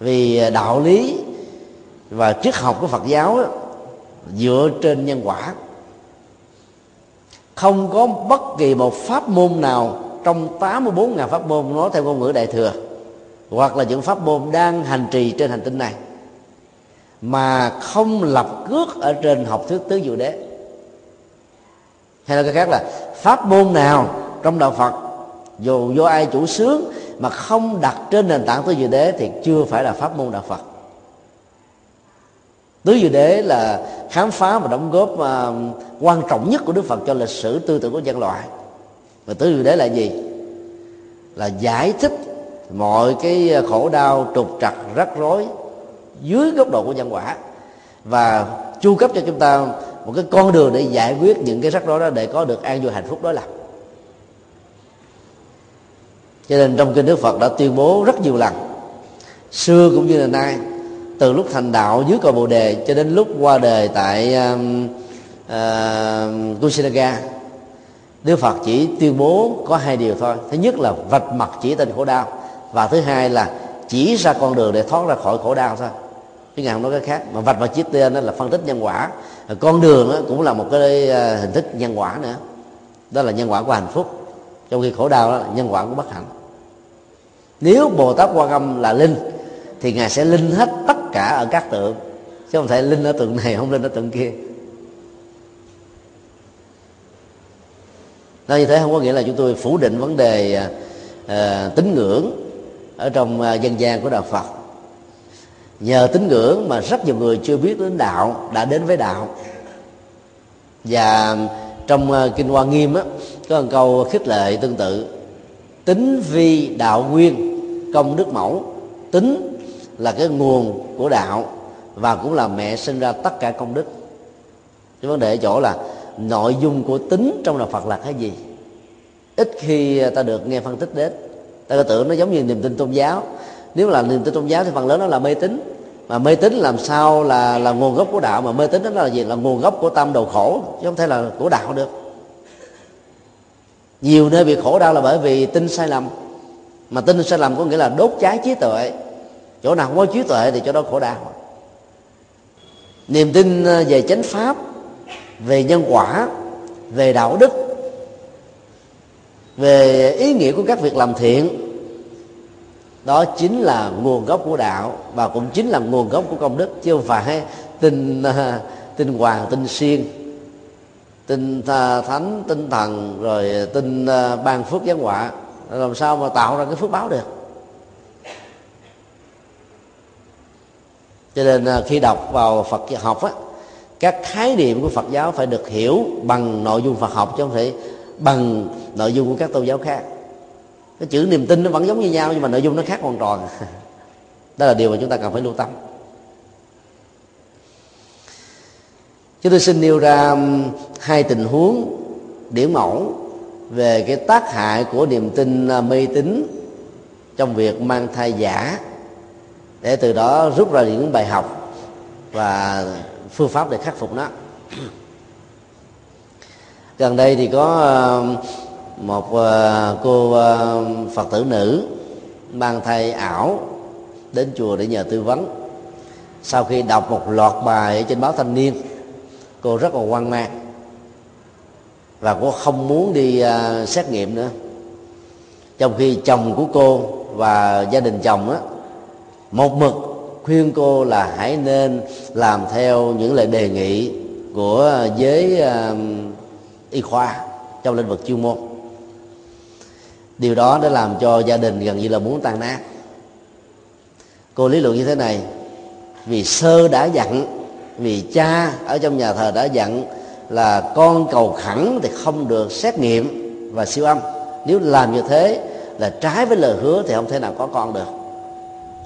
vì à, đạo lý và triết học của phật giáo dựa trên nhân quả. Không có bất kỳ một pháp môn nào trong 84 ngàn pháp môn nói theo ngôn ngữ đại thừa, hoặc là những pháp môn đang hành trì trên hành tinh này, mà không lập cước ở trên học thuyết tứ diệu đế. Hay là cái khác là, pháp môn nào trong đạo Phật, dù do ai chủ sướng mà không đặt trên nền tảng tứ diệu đế thì chưa phải là pháp môn đạo phật. Tứ diệu đế là khám phá và đóng góp uh, quan trọng nhất của đức phật cho lịch sử tư tưởng của nhân loại. Và tứ diệu đế là gì? Là giải thích mọi cái khổ đau trục trặc rắc rối dưới góc độ của nhân quả và chu cấp cho chúng ta một cái con đường để giải quyết những cái rắc rối đó để có được an vui hạnh phúc đó là cho nên trong kinh đức phật đã tuyên bố rất nhiều lần xưa cũng như là nay từ lúc thành đạo dưới cội bồ đề cho đến lúc qua đời tại um, uh, Kusinaga Đức Phật chỉ tuyên bố có hai điều thôi. Thứ nhất là vạch mặt chỉ tên khổ đau Và thứ hai là chỉ ra con đường để thoát ra khỏi khổ đau thôi. Chứ ngài không nói cái khác Mà vạch mặt chỉ tên đó là phân tích nhân quả. Con đường đó cũng là một cái uh, hình thức nhân quả nữa. Đó là nhân quả của hạnh phúc. Trong khi khổ đau đó là nhân quả của bất hạnh. Nếu Bồ Tát Quan Âm là linh Thì Ngài sẽ linh hết tất cả ở các tượng Chứ không thể linh ở tượng này không linh ở tượng kia Nói như thế không có nghĩa là chúng tôi phủ định vấn đề uh, tín ngưỡng ở trong uh, dân gian của đạo Phật. Nhờ tín ngưỡng mà rất nhiều người chưa biết đến đạo đã đến với đạo. Và trong uh, kinh Hoa Nghiêm á, có một câu khích lệ tương tự tính vi đạo nguyên, công đức mẫu. Tính là cái nguồn của đạo và cũng là mẹ sinh ra tất cả công đức. Cái vấn đề ở chỗ là nội dung của tính trong đạo phật là cái gì? Ít khi ta được nghe phân tích đến. Ta cứ tưởng nó giống như niềm tin tôn giáo. Nếu là niềm tin tôn giáo thì phần lớn nó là mê tín. Mà mê tín làm sao là là nguồn gốc của đạo? Mà mê tín đó là gì? Là nguồn gốc của tâm đầu khổ, chứ không thể là của đạo được nhiều nơi bị khổ đau là bởi vì tin sai lầm. Mà tin sai lầm có nghĩa là đốt cháy trí tuệ. Chỗ nào không có trí tuệ thì chỗ đó khổ đau. Niềm tin ờ, về chánh pháp, về nhân quả, về đạo đức, về ý nghĩa của các việc làm thiện, đó chính là nguồn gốc của đạo và cũng chính là nguồn gốc của công đức, chứ không phải tin ờ, tin hoàng tin siêng tin thánh, tinh thần, rồi tin à, ban phước giáng họa. Làm sao mà tạo ra cái phước báo được? Cho nên à, khi đọc vào phật học á, các khái niệm của phật giáo phải được hiểu bằng nội dung phật học chứ không thể bằng nội dung của các tôn giáo khác. Cái chữ niềm tin nó vẫn giống như nhau, nhưng mà nội dung nó khác hoàn toàn. Đó là điều mà chúng ta cần phải lưu tâm. Chúng tôi xin nêu ra hai tình huống điển mẫu về cái tác hại của niềm tin à, mê tín trong việc mang thai giả để từ đó rút ra những bài học và phương pháp để khắc phục nó. Gần đây thì có một ờ, cô ờ, phật tử nữ mang thai ảo đến chùa để nhờ tư vấn. Sau khi đọc một loạt bài ở trên báo thanh niên cô rất là hoang mang. Và cô không muốn đi à, xét nghiệm nữa. Trong khi chồng của cô và gia đình chồng á, một mực khuyên cô là hãy nên làm theo những lời đề nghị của giới à, y khoa trong lĩnh vực chuyên môn. Điều đó đã làm cho gia đình gần như là muốn tan nát. Cô lý luận như thế này, vì sơ đã dặn vì cha ở trong nhà thờ đã dặn là con cầu khẳng thì không được xét nghiệm và siêu âm. Nếu làm như thế là trái với lời hứa thì không thể nào có con được.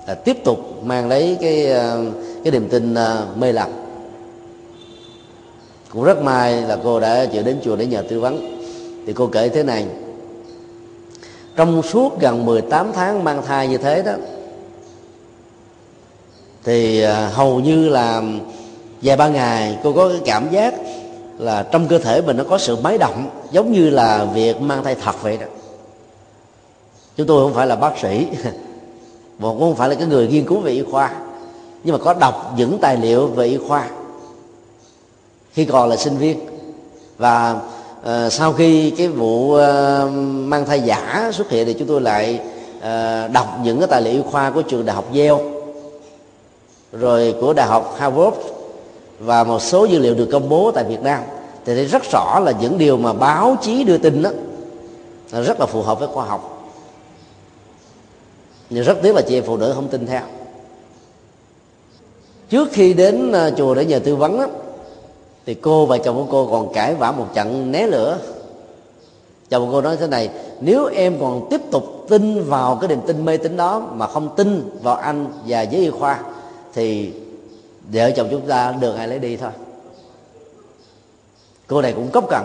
Là tiếp tục mang lấy cái ờ, cái niềm tin ờ, mê lầm. Cũng rất may là cô đã chịu đến chùa để nhờ tư vấn. Thì cô kể thế này. Trong suốt gần 18 tháng mang thai như thế đó, thì ờ, hầu như là vài ba ngày cô có cái cảm giác là trong cơ thể mình nó có sự máy động giống như là việc mang thai thật vậy đó. Chúng tôi không phải là bác sĩ và cũng không phải là cái người nghiên cứu về y khoa nhưng mà có đọc những tài liệu về y khoa khi còn là sinh viên. Và uh, sau khi cái vụ uh, mang thai giả xuất hiện thì chúng tôi lại uh, đọc những cái tài liệu y khoa của trường đại học Yale rồi của đại học Harvard và một số dữ liệu được công bố tại Việt Nam. Thì thấy rất rõ là những điều mà báo chí đưa tin đó là rất là phù hợp với khoa học. Nhưng rất tiếc là chị em phụ nữ không tin theo. Trước khi đến à, chùa để nhờ tư vấn đó, thì cô và chồng của cô còn cãi vã một trận né lửa. Chồng của cô nói thế này nếu em còn tiếp tục tin vào cái niềm tin mê tín đó mà không tin vào anh và giới y khoa thì vợ chồng chúng ta được ai lấy đi thôi. Cô này cũng cốc cần.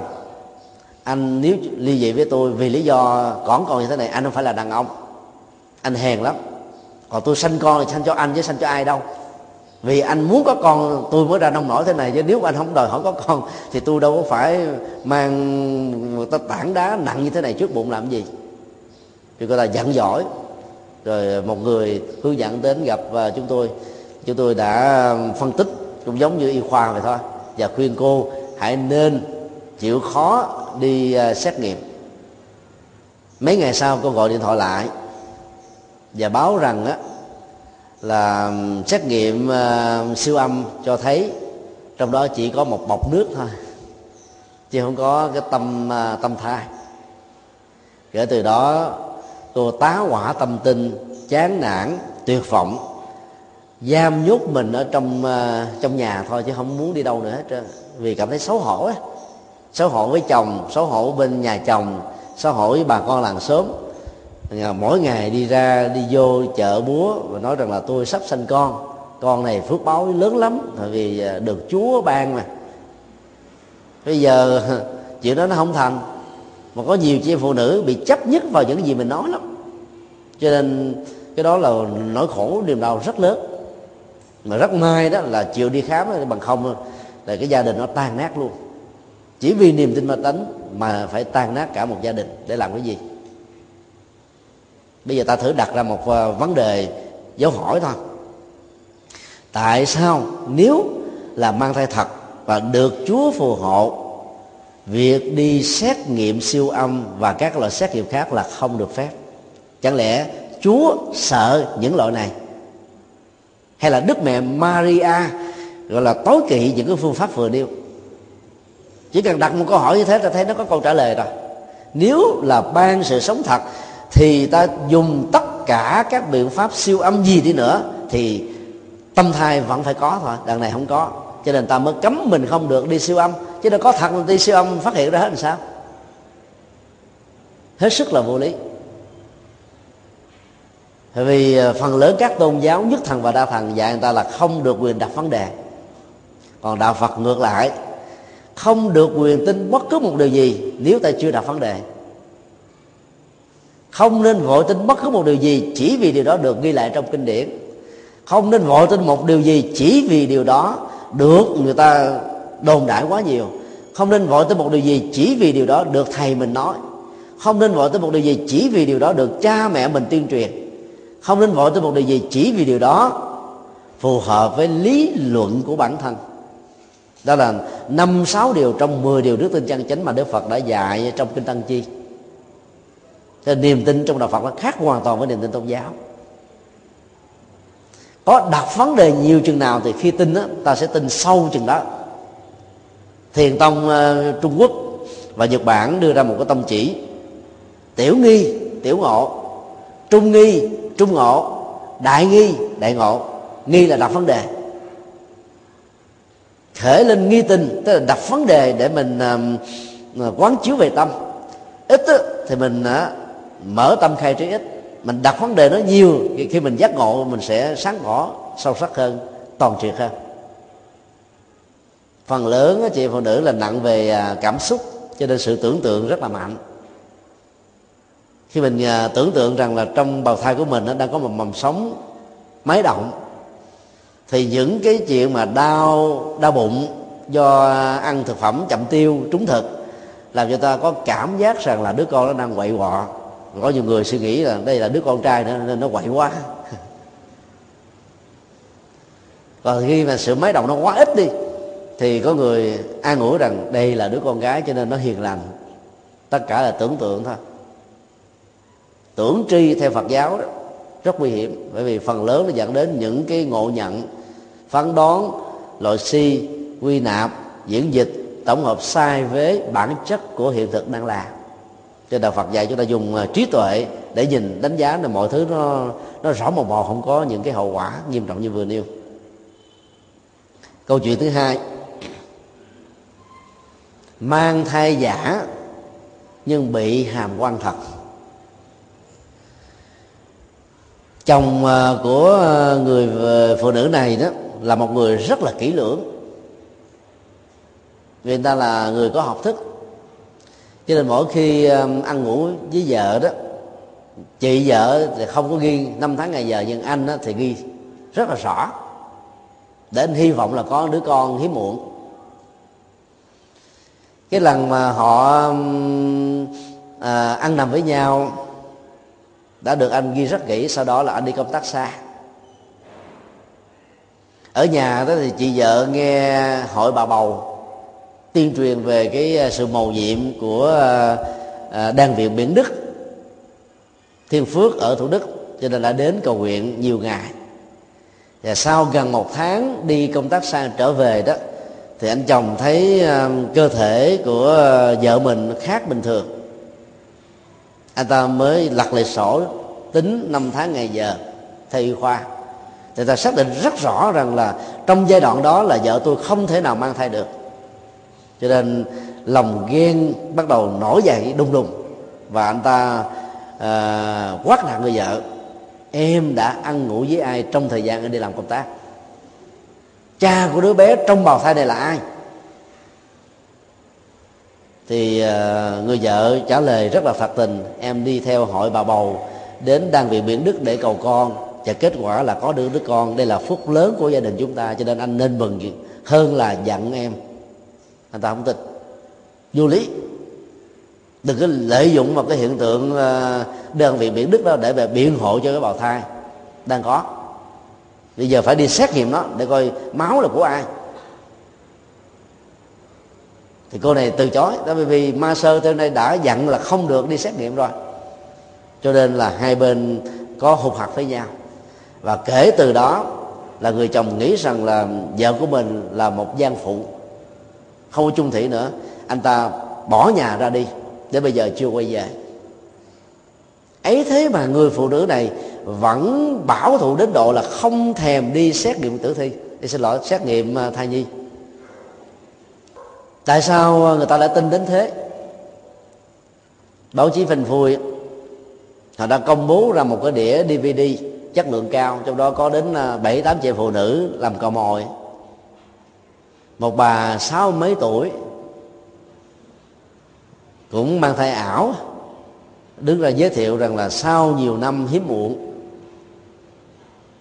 Anh nếu ly dị với tôi vì lý do còn còn như thế này, anh không phải là đàn ông. Anh hèn lắm. Còn tôi sanh con thì sanh cho anh chứ sanh cho ai đâu. Vì anh muốn có con, tôi mới ra nông nổi thế này chứ nếu anh không đòi hỏi có con thì tôi đâu có phải mang một ta tảng đá nặng như thế này trước bụng làm gì. Thì gọi là giận giỏi. Rồi một người hướng dẫn đến gặp và chúng tôi chúng tôi đã phân tích cũng giống như y khoa vậy thôi. Và khuyên cô hãy nên chịu khó đi ờ, xét nghiệm. Mấy ngày sau cô gọi điện thoại lại và báo rằng á là xét nghiệm uh, siêu âm cho thấy trong đó chỉ có một bọc nước thôi chứ không có cái tâm uh, tâm thai. Kể từ đó cô tá hỏa tâm tinh chán nản tuyệt vọng giam nhốt mình ở trong uh, trong nhà thôi chứ không muốn đi đâu nữa hết trơn. Vì cảm thấy xấu hổ á. Xấu hổ với chồng xấu hổ bên nhà chồng xấu hổ với bà con làng xóm. Ờ, mỗi ngày đi ra đi vô chợ búa và nói rằng là tôi sắp sanh con. Con này phước báo lớn lắm tại vì ờ, được chúa ban mà. Bây giờ chuyện đó nó không thành. Mà có nhiều chị em phụ nữ bị chấp nhất vào những gì mình nói lắm. Cho nên cái đó là nỗi khổ niềm đau rất lớn mà rất may đó là chịu đi khám bằng không là cái gia đình nó tan nát luôn. Chỉ vì niềm tin ma tánh mà phải tan nát cả một gia đình để làm cái gì? Bây giờ ta thử đặt ra một ờ, vấn đề, dấu hỏi thôi. Tại sao nếu là mang thai thật và được chúa phù hộ, việc đi xét nghiệm siêu âm và các loại xét nghiệm khác là không được phép? Chẳng lẽ chúa sợ những loại này? Hay là đức mẹ maria, gọi là tối kỵ những cái phương pháp vừa nêu. Chỉ cần đặt một câu hỏi như thế, ta thấy nó có câu trả lời rồi. Nếu là ban sự sống thật, thì ta dùng tất cả các biện pháp siêu âm gì đi nữa, thì tâm thai vẫn phải có thôi, đằng này không có. Cho nên ta mới cấm mình không được đi siêu âm. Chứ đâu có thật đi siêu âm phát hiện ra hết làm sao? Hết sức là vô lý tại vì ờ, phần lớn các tôn giáo nhất thần và đa thần dạy người ta là không được quyền đặt vấn đề. Còn đạo phật ngược lại, không được quyền tin bất cứ một điều gì nếu ta chưa đặt vấn đề. Không nên vội tin bất cứ một điều gì chỉ vì điều đó được ghi lại trong kinh điển. Không nên vội tin một điều gì chỉ vì điều đó được người ta đồn đại quá nhiều. Không nên vội tin một điều gì chỉ vì điều đó được thầy mình nói. Không nên vội tin một điều gì chỉ vì điều đó được cha mẹ mình tuyên truyền không nên vội tới một điều gì chỉ vì điều đó phù hợp với lý luận của bản thân. Đó là năm sáu điều trong 10 điều đức tin chân chánh mà đức phật đã dạy trong kinh tăng chi. Thế niềm tin trong đạo phật nó khác hoàn toàn với niềm tin tôn giáo. Có đặt vấn đề nhiều chừng nào thì khi tin đó, ta sẽ tin sâu chừng đó. Thiền tông uh, trung quốc và nhật bản đưa ra một cái tông chỉ tiểu nghi tiểu ngộ trung nghi trung ngộ đại nghi đại ngộ. Nghi là đặt vấn đề. Khởi lên nghi tình tức là đặt vấn đề để mình um, uh, quán chiếu về tâm. Ít á, thì mình uh, mở tâm khai trí ít. Mình đặt vấn đề nó nhiều khi mình giác ngộ mình sẽ sáng tỏ sâu sắc hơn toàn triệt hơn. Phần lớn chị phụ nữ là nặng về à, cảm xúc cho nên sự tưởng tượng rất là mạnh khi mình à, tưởng tượng rằng là trong bào thai của mình nó đang có một mầm sống máy động, thì những cái chuyện mà đau đau bụng do ăn thực phẩm chậm tiêu, trúng thực làm cho ta có cảm giác rằng là đứa con nó đang quậy quọ. Có nhiều người suy nghĩ là đây là đứa con trai nữa, nên nó quậy quá. Còn khi mà sự máy động nó quá ít đi, thì có người an ủi rằng đây là đứa con gái cho nên nó hiền lành. Tất cả là tưởng tượng thôi tưởng tri theo phật giáo đó, rất nguy hiểm. Bởi vì phần lớn nó dẫn đến những cái ngộ nhận, phán đoán, loại si, quy nạp, diễn dịch, tổng hợp sai với bản chất của hiện thực đang là. Cho đạo Phật dạy chúng ta dùng à, trí tuệ để nhìn, đánh giá là mọi thứ nó nó rõ một màu, không có những cái hậu quả nghiêm trọng như vừa nêu. Câu chuyện thứ hai. Mang thai giả nhưng bị hàm quan thật. Chồng à, của à, người à, phụ nữ này đó là một người rất là kỹ lưỡng. Vì người ta là người có học thức. Cho nên mỗi khi ăn ngủ với vợ đó chị vợ thì không có ghi năm tháng ngày giờ nhưng anh đó thì ghi rất là rõ. Để anh hy vọng là có đứa con hiếm muộn. Cái lần mà họ à, ăn nằm với nhau đã được anh ghi rất kỹ, sau đó là anh đi công tác xa. Ở nhà đó thì chị vợ nghe hội bà bầu, tuyên truyền về cái à, sự mầu nhiệm của à, à, đan viện biển đức, thiên phước ở thủ đức, cho nên đã đến cầu nguyện nhiều ngày. Và sau gần một tháng đi công tác xa trở về đó, thì anh chồng thấy cơ thể của vợ mình khác bình thường anh ta mới lật lại sổ tính năm tháng ngày giờ theo y khoa. Thì ta xác định rất rõ rằng là trong giai đoạn đó là vợ tôi không thể nào mang thai được. Cho nên lòng ghen bắt đầu nổi dậy đùng đùng. Và anh ta à, quát nạt người vợ em đã ăn ngủ với ai trong thời gian anh đi làm công tác? Cha của đứa bé trong bào thai này là ai? Thì ờ, người vợ trả lời rất là thật tình, em đi theo hội bà bầu đến đan viện biển đức để cầu con. Và kết quả là có được đứa con, đây là phúc lớn của gia đình chúng ta, cho nên anh nên mừng hơn là giận em. Anh ta không tin. Vô lý. Đừng có lợi dụng vào cái hiện tượng ờ, đơn vị biển đức đó để về biện hộ cho cái bào thai đang có. Bây giờ phải đi xét nghiệm nó để coi máu là của ai thì cô này từ chối. Đó bởi vì ma sơ theo đây đã dặn là không được đi xét nghiệm rồi. Cho nên là hai bên có hụt hạt với nhau. Và kể từ đó là người chồng nghĩ rằng là vợ của mình là một gian phụ. Không có chung thủy nữa. Anh ta bỏ nhà ra đi. Để bây giờ chưa quay về. Ấy thế mà người phụ nữ này vẫn bảo thủ đến độ là không thèm đi xét nghiệm tử thi. Đi xin lỗi, xét nghiệm à, thai nhi tại sao à, người ta lại tin đến thế? Báo chí phình phui. Họ đã công bố ra một cái đĩa dvd chất lượng cao, trong đó có đến à, bảy, tám chị phụ nữ làm cò mồi. Một bà sáu mấy tuổi, cũng mang thai ảo, đứng ra giới thiệu rằng là sau nhiều năm hiếm muộn,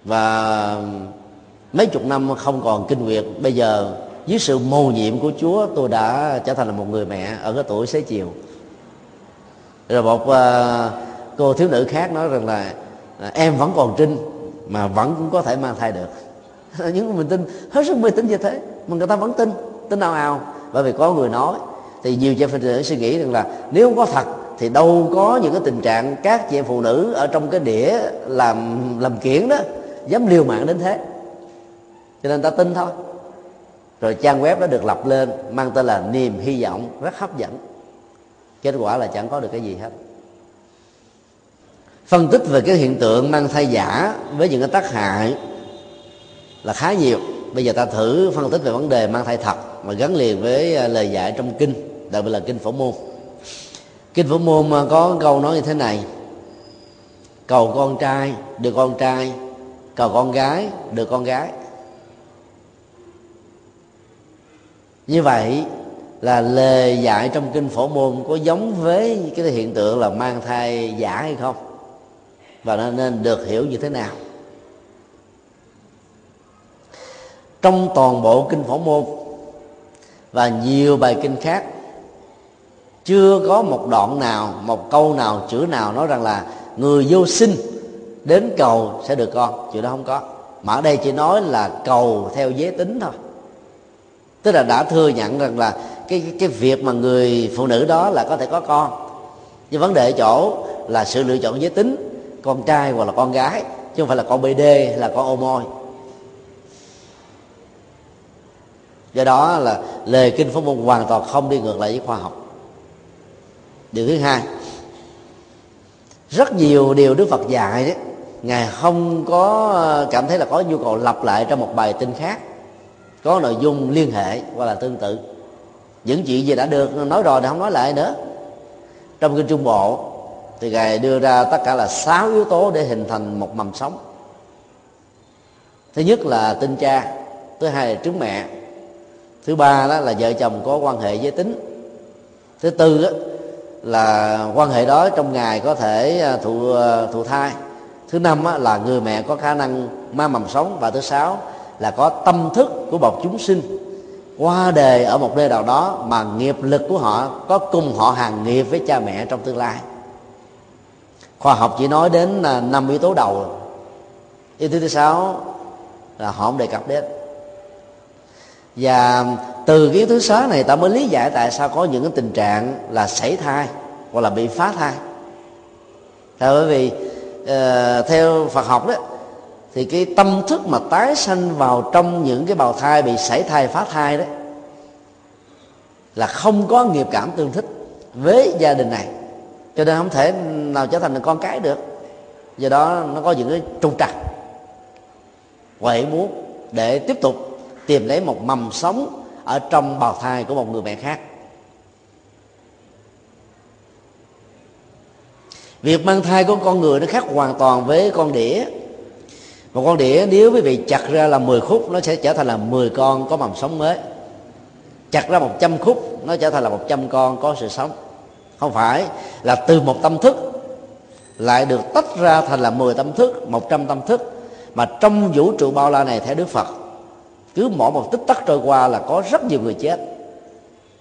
và à, mấy chục năm không còn kinh nguyệt, bây giờ dưới sự mầu nhiệm của chúa tôi đã trở thành là một người mẹ ở cái tuổi xế chiều. Rồi một uh, cô thiếu nữ khác nói rằng là em vẫn còn trinh mà vẫn cũng có thể mang thai được. Những mình tin hết sức mê tín như thế mà người ta vẫn tin tin nào ào. Bởi vì có người nói thì nhiều chị phụ nữ suy nghĩ rằng là nếu không có thật thì đâu có những cái tình trạng các chị phụ nữ ở trong cái đĩa làm làm kiển đó dám liều mạng đến thế. Cho nên ta tin thôi rồi trang web đó được lập lên, mang tên là niềm hy vọng, rất hấp dẫn. Kết quả là chẳng có được cái gì hết. Phân tích về cái hiện tượng mang thai giả với những cái tác hại là khá nhiều. Bây giờ ta thử phân tích về vấn đề mang thai thật mà gắn liền với à, lời dạy trong kinh, đặc biệt là kinh phổ môn. Kinh phổ môn à, có câu nói như thế này. Cầu con trai được con trai, cầu con gái được con gái. Như vậy là lời dạy trong kinh phổ môn có giống với cái hiện tượng là mang thai giả hay không? Và nó nên được hiểu như thế nào? Trong toàn bộ kinh phổ môn và nhiều bài kinh khác, chưa có một đoạn nào, một câu nào, chữ nào nói rằng là người vô sinh đến cầu sẽ được con. Chuyện đó không có. Mà ở đây chỉ nói là cầu theo giới tính thôi tức là đã thừa nhận rằng là cái cái việc mà người phụ nữ đó là có thể có con. Nhưng vấn đề ở chỗ là sự lựa chọn giới tính, con trai hoặc là con gái, chứ không phải là con bd hay là con ô môi. Do đó là lời kinh pháp môn hoàn toàn không đi ngược lại với khoa học. Điều thứ hai, rất nhiều điều đức phật dạy đấy, ngài không có ờ, cảm thấy là có nhu cầu lặp lại trong một bài tin khác có nội dung liên hệ hoặc là tương tự. Những chuyện gì đã được nói rồi thì không nói lại nữa. Trong kinh trung bộ thì ngài đưa ra tất cả là sáu yếu tố để hình thành một mầm sống. Thứ nhất là tinh cha thứ hai là trứng mẹ thứ ba đó là vợ chồng có quan hệ giới tính. Thứ tư đó, là quan hệ đó trong ngày có thể à, thụ à, thụ thai. Thứ năm là người mẹ có khả năng mang mầm sống. Và thứ sáu là có tâm thức của một chúng sinh. Qua đề ở một nơi nào đó mà nghiệp lực của họ có cùng họ hàng nghiệp với cha mẹ trong tương lai. Khoa học chỉ nói đến là năm yếu tố đầu. Yếu tố thứ sáu là họ không đề cập đến. Và từ cái yếu tố sáu này ta mới lý giải tại sao có những cái tình trạng là sảy thai hoặc là bị phá thai. Là bởi vì uh, theo Phật học đó thì cái tâm thức mà tái sanh vào trong những cái bào thai bị sảy thai, phá thai đó, là không có nghiệp cảm tương thích với gia đình này. Cho nên không thể nào trở thành được con cái được. Do đó nó có những cái trục trặc. Quậy muốn để tiếp tục tìm lấy một mầm sống ở trong bào thai của một người mẹ khác. Việc mang thai của con người nó khác hoàn toàn với con đĩa một con đĩa, nếu quý vị chặt ra là 10 khúc, nó sẽ trở thành là 10 con có mầm sống mới. Chặt ra 100 khúc, nó trở thành là 100 con có sự sống. Không phải là từ một tâm thức lại được tách ra thành là 10 tâm thức 100 tâm thức, mà trong vũ trụ bao la này theo Đức Phật, cứ mỗi một tích tắc trôi qua là có rất nhiều người chết.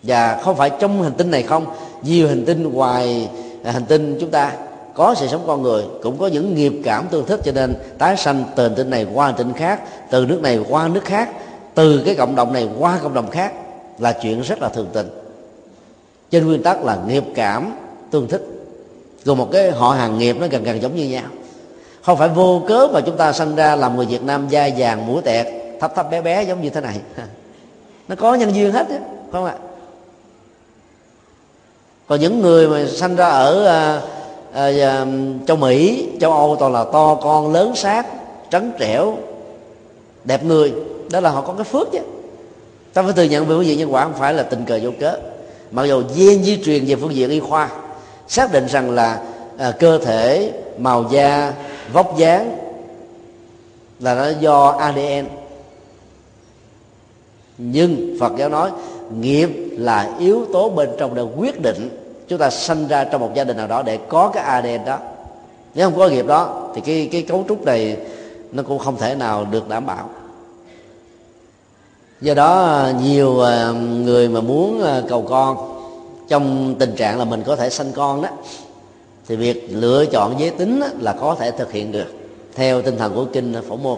Và không phải trong hành tinh này không, nhiều hành tinh ngoài hành tinh chúng ta có sự sống con người, cũng có những nghiệp cảm tương thích, cho nên tái sanh từ tỉnh tinh này qua tỉnh tinh khác, từ nước này qua nước khác, từ cái cộng đồng này qua cộng đồng khác là chuyện rất là thường tình. Trên nguyên tắc là nghiệp cảm tương thích. Rồi một cái họ hàng nghiệp nó gần gần giống như nhau. Không phải vô cớ mà chúng ta sinh ra làm người Việt Nam da vàng mũi tẹt, thấp thấp bé bé giống như thế này. Nó có nhân duyên hết á không ạ? Còn những người mà sinh ra ở à, Ờ, châu Mỹ châu Âu toàn là to con lớn xác trắng trẻo đẹp người. Đó là họ có cái phước chứ. Ta phải thừa nhận về phương diện nhân quả không phải là tình cờ vô cớ. Mặc dù gen di truyền về phương diện y khoa xác định rằng là à, cơ thể màu da vóc dáng là nó do ADN nhưng Phật giáo nói nghiệp là yếu tố bên trong đã quyết định chúng ta sinh ra trong một gia đình nào đó để có cái ADN đó. Nếu không có nghiệp đó, thì cái cái cấu trúc này nó cũng không thể nào được đảm bảo. Do đó, nhiều ờ, người mà muốn ờ, cầu con, trong tình trạng là mình có thể sanh con đó, thì việc lựa chọn giới tính là có thể thực hiện được, theo tinh thần của kinh phổ môn.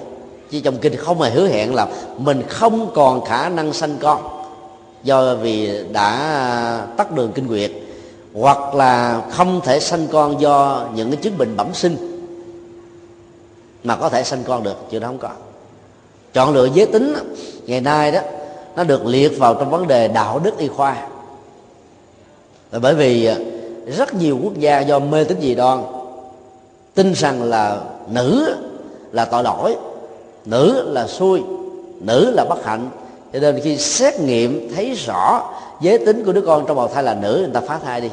Chứ trong kinh không hề hứa hẹn là mình không còn khả năng sanh con, do vì đã tắt đường kinh nguyệt hoặc là không thể sanh con do những cái chứng bệnh bẩm sinh mà có thể sanh con được, chứ nó không có. Chọn lựa giới tính ngày nay đó, nó được liệt vào trong vấn đề đạo đức y khoa. Là bởi vì à, rất nhiều quốc gia do mê tín dị đoan, tin rằng là nữ là tội lỗi, nữ là xui, nữ là bất hạnh. Cho nên khi xét nghiệm thấy rõ giới tính của đứa con trong bào thai là nữ, người ta phá thai đi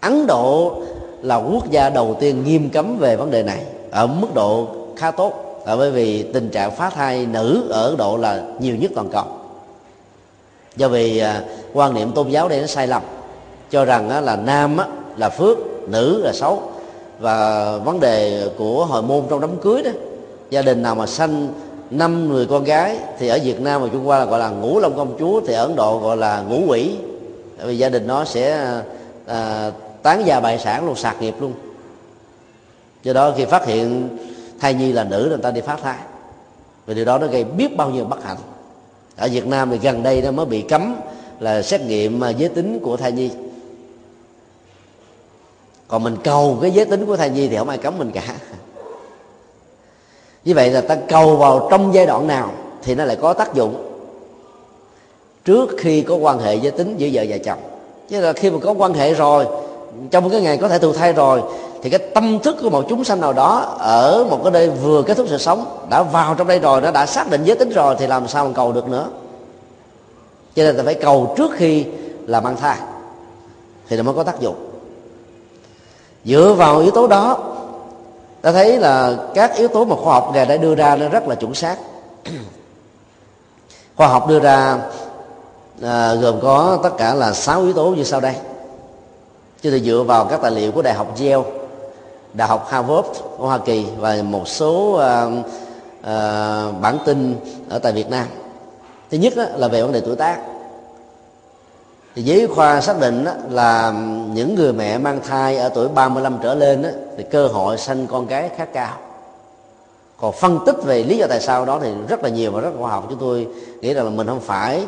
ấn độ là quốc gia đầu tiên nghiêm cấm về vấn đề này ở mức độ khá tốt. Là bởi vì tình trạng phá thai nữ ở ấn độ là nhiều nhất toàn cầu. Do vì à, quan niệm tôn giáo đây nó sai lầm cho rằng là nam là phước nữ là xấu. Và vấn đề của hồi môn trong đám cưới đó gia đình nào mà sanh năm người con gái thì ở Việt Nam và Trung Hoa là gọi là ngũ long công chúa thì ở Ấn Độ gọi là ngũ quỷ. Vì gia đình nó sẽ à, à tán gia bại sản luôn, sạc nghiệp luôn. Do đó khi phát hiện thai nhi là nữ người ta đi phát thai. Và điều đó nó gây biết bao nhiêu bất hạnh. Ở Việt Nam thì gần đây nó mới bị cấm là xét nghiệm giới tính của thai nhi. Còn mình cầu cái giới tính của thai nhi thì không ai cấm mình cả. Như vậy là ta cầu vào trong giai đoạn nào thì nó lại có tác dụng. Trước khi có quan hệ giới tính giữa vợ và chồng. Chứ là khi mà có quan hệ rồi trong cái ngày có thể thụ thai rồi thì cái tâm thức của một chúng sanh nào đó ở một cái nơi vừa kết thúc sự sống đã vào trong đây rồi nó đã xác định giới tính rồi thì làm sao mà cầu được nữa? Cho nên ta phải cầu trước khi là mang thai thì nó mới có tác dụng. Dựa vào yếu tố đó ta thấy là các yếu tố mà khoa học ngày đã đưa ra nó rất là chuẩn xác. Khoa học đưa ra à, gồm có tất cả là sáu yếu tố như sau đây chứ thì dựa vào các tài liệu của đại học Yale đại học Harvard của Hoa Kỳ và một số uh, uh, bản tin ở tại Việt Nam. Thứ nhất là về vấn đề tuổi tác. Thì giới khoa xác định là những người mẹ mang thai ở tuổi 35 trở lên thì cơ hội sanh con cái khá cao. Còn phân tích về lý do tại sao đó thì rất là nhiều và rất khoa học. Chúng tôi nghĩ rằng là mình không phải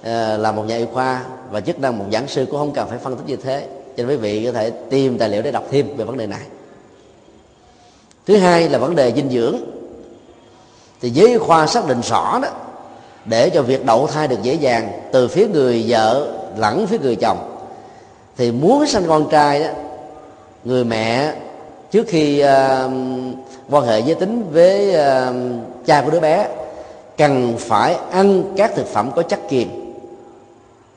uh, là một nhà y khoa và chức năng một giảng sư cũng không cần phải phân tích như thế cho quý vị có thể tìm tài liệu để đọc thêm về vấn đề này. Thứ hai là vấn đề dinh dưỡng. Thì giới khoa xác định rõ đó để cho việc đậu thai được dễ dàng từ phía người vợ lẫn phía người chồng thì muốn sanh con trai đó người mẹ trước khi uh, quan hệ giới tính với uh, cha của đứa bé cần phải ăn các thực phẩm có chất kiềm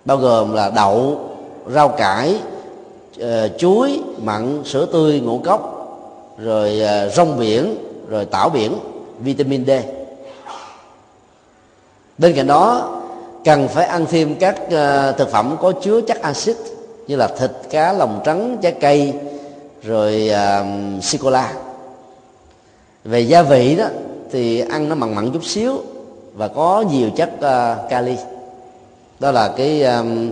bao gồm là đậu rau cải uh, chuối mặn sữa tươi ngũ cốc rồi uh, rong biển rồi tảo biển vitamin D. Bên cạnh đó cần phải ăn thêm các uh, thực phẩm có chứa chất axit như là thịt cá lòng trắng trái cây rồi uh, sô cô la. Về gia vị đó thì ăn nó mặn mặn chút xíu và có nhiều chất uh, kali. Đó là cái um,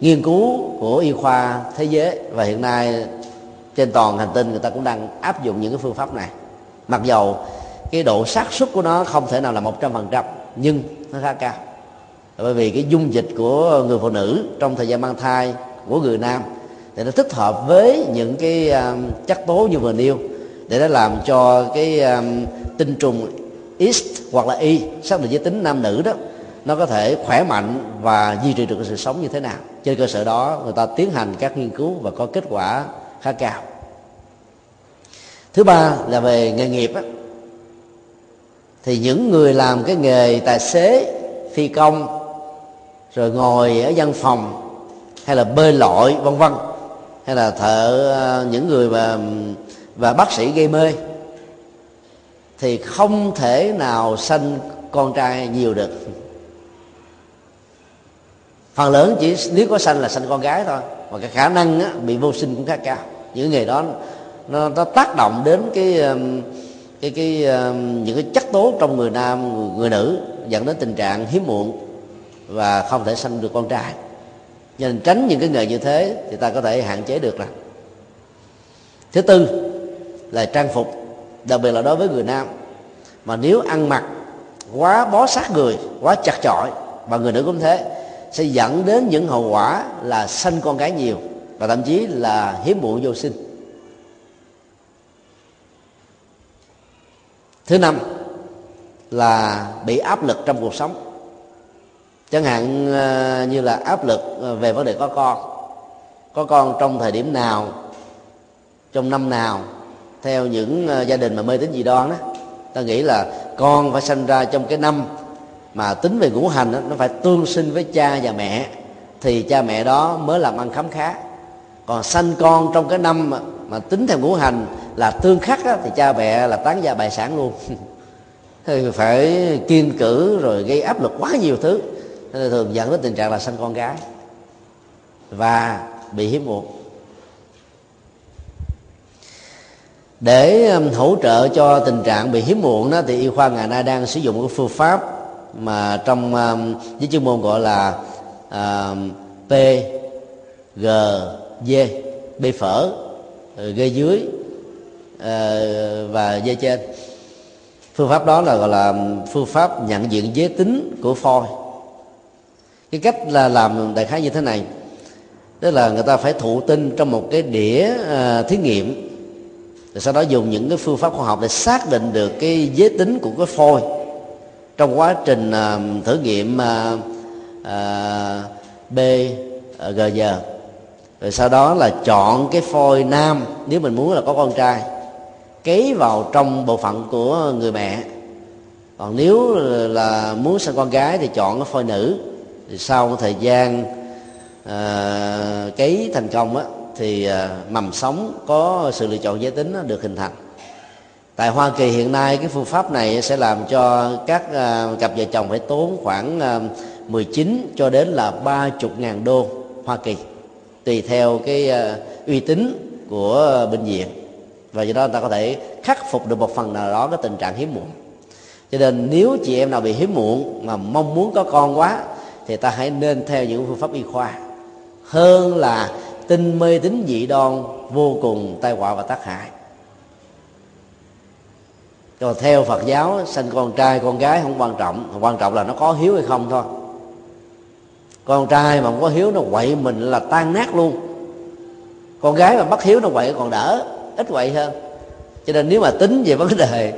nghiên cứu của y khoa thế giới và hiện nay trên toàn hành tinh người ta cũng đang áp dụng những cái phương pháp này. Mặc dầu cái độ xác suất của nó không thể nào là một trăm phần trăm nhưng nó khá cao. Bởi vì cái dung dịch của người phụ nữ trong thời gian mang thai của người nam thì nó thích hợp với những cái um, chất tố như vừa nêu để nó làm cho cái um, tinh trùng X hoặc là Y xác định giới tính nam nữ đó nó có thể khỏe mạnh và duy trì được sự sống như thế nào trên cơ sở đó người ta tiến hành các nghiên cứu và có kết quả khá cao. Thứ ba là về nghề nghiệp á, thì những người làm cái nghề tài xế phi công rồi ngồi ở văn phòng hay là bơi lội vân vân hay là thợ ờ, những người và và bác sĩ gây mê thì không thể nào sanh con trai nhiều được phần lớn chỉ nếu có sanh là sanh con gái thôi. Và cái khả năng á, bị vô sinh cũng khá cao. Những nghề đó nó, nó tác động đến cái cái cái những cái chất tố trong người nam người, người nữ dẫn đến tình trạng hiếm muộn và không thể sanh được con trai. Nên tránh những cái nghề như thế thì ta có thể hạn chế được rồi. Thứ tư là trang phục đặc biệt là đối với người nam. Mà nếu ăn mặc quá bó sát người quá chặt chội và người nữ cũng thế sẽ dẫn đến những hậu quả là sanh con cái nhiều và thậm chí là hiếm muộn vô sinh. Thứ năm là bị áp lực trong cuộc sống. Chẳng hạn ờ, như là áp lực ờ, về vấn đề có con. Có con trong thời điểm nào, trong năm nào, theo những ờ, gia đình mà mê tín gì đoan đó, ta nghĩ là con phải sinh ra trong cái năm mà tính về ngũ hành đó, nó phải tương sinh với cha và mẹ thì cha mẹ đó mới làm ăn khám khá. Còn sanh con trong cái năm mà, mà tính theo ngũ hành là tương khắc đó, thì cha mẹ là tán gia bài sản luôn. Thì phải kiên cử rồi gây áp lực quá nhiều thứ. Nên thường dẫn đến tình trạng là sanh con gái và bị hiếm muộn. Để hỗ trợ cho tình trạng bị hiếm muộn đó thì y khoa ngày nay đang sử dụng một phương pháp mà trong um, với chuyên môn gọi là uh, P G D B phở ừ, G dưới uh, và D trên. Phương pháp đó là gọi là um, phương pháp nhận diện giới tính của phôi. Cái cách là làm đại khái như thế này. Tức là người ta phải thụ tinh trong một cái đĩa uh, thí nghiệm. Rồi sau đó dùng những cái phương pháp khoa học để xác định được cái giới tính của cái phôi trong quá trình uh, thử nghiệm uh, uh, B uh, giờ rồi sau đó là chọn cái phôi nam nếu mình muốn là có con trai cấy vào trong bộ phận của người mẹ. Còn nếu là muốn sinh con gái thì chọn cái phôi nữ. Thì sau một thời gian uh, cấy thành công á, thì uh, mầm sống có sự lựa chọn giới tính được hình thành tại Hoa Kỳ hiện nay cái phương pháp này sẽ làm cho các uh, cặp vợ chồng phải tốn khoảng à, uh, 19 cho đến là 30 ngàn đô Hoa Kỳ tùy theo cái uh, uy tín của bệnh viện. Và do đó người ta có thể khắc phục được một phần nào đó cái tình trạng hiếm muộn. Cho nên nếu chị em nào bị hiếm muộn mà mong muốn có con quá thì ta hãy nên theo những phương pháp y khoa. Hơn là tin mê tín dị đoan vô cùng tai họa và tác hại còn theo Phật giáo sinh con trai con gái không quan trọng. Quan trọng là nó có hiếu hay không thôi. Con trai mà không có hiếu nó quậy mình là tan nát luôn. Con gái mà bắt hiếu nó quậy còn đỡ ít quậy hơn. Cho nên nếu mà tính về vấn đề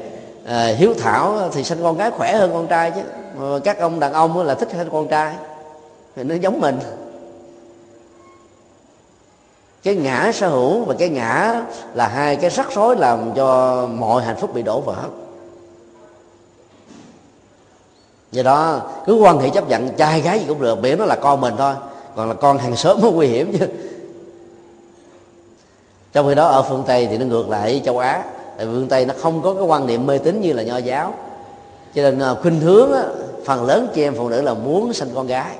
à, hiếu thảo thì sinh con gái khỏe hơn con trai chứ. Mà các ông đàn ông là thích hơn con trai. Thì nó giống mình cái ngã sở hữu và cái ngã là hai cái rắc rối làm cho mọi hạnh phúc bị đổ vỡ. Do đó cứ quan hệ chấp nhận trai gái gì cũng được miễn nó là con mình thôi còn là con hàng xóm mới nguy hiểm chứ. Trong khi đó ở phương tây thì nó ngược lại châu á tại phương tây nó không có cái quan niệm mê tín như là nho giáo. Cho nên à, khuynh hướng á, phần lớn chị em phụ nữ là muốn sinh con gái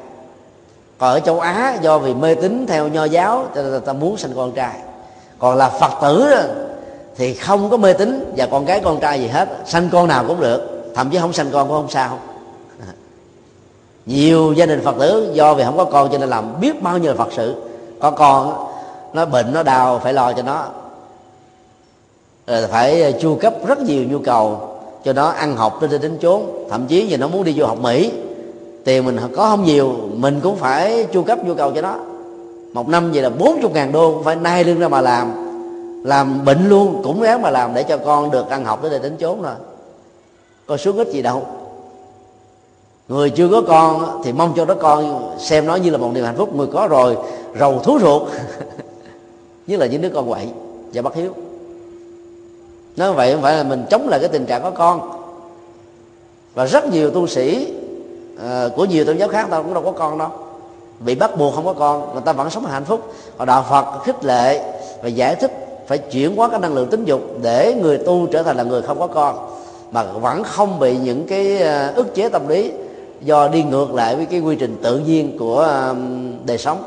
còn ở châu á, do vì mê tín theo nho giáo, cho nên ta muốn sinh con trai. Còn là phật tử thì không có mê tín, và con gái con trai gì hết, sanh con nào cũng được, thậm chí không sanh con cũng không sao. Nhiều gia đình phật tử, do vì không có con cho nên làm biết bao nhiêu phật sự. Có con, nó bệnh, nó đau, phải lo cho nó. Rồi phải chu cấp rất nhiều nhu cầu cho nó ăn học đến đến chốn. Thậm chí giờ nó muốn đi du học mỹ tiền mình có không nhiều, mình cũng phải chu cấp nhu cầu cho nó. Một năm vậy là bốn chục ngàn đô cũng phải nay lưng ra mà làm. Làm bệnh luôn, cũng ráng mà làm để cho con được ăn học tới đây đến chốn rồi có xuống ít gì đâu. Người chưa có con thì mong cho đó con xem nó như là một niềm hạnh phúc. Người có rồi, rầu thú ruột. Như là những đứa con quậy và bất hiếu. Nói vậy không phải là mình chống lại cái tình trạng có con. Và rất nhiều tu sĩ à, của nhiều tôn giáo khác ta cũng đâu có con đâu. Bị bắt buộc không có con người ta vẫn sống hạnh phúc. Còn đạo phật khích lệ và giải thích phải chuyển hóa cái năng lượng tính dục để người tu trở thành là người không có con. Mà vẫn không bị những cái ờ, ức chế tâm lý do đi ngược lại với cái quy trình tự nhiên của đời sống.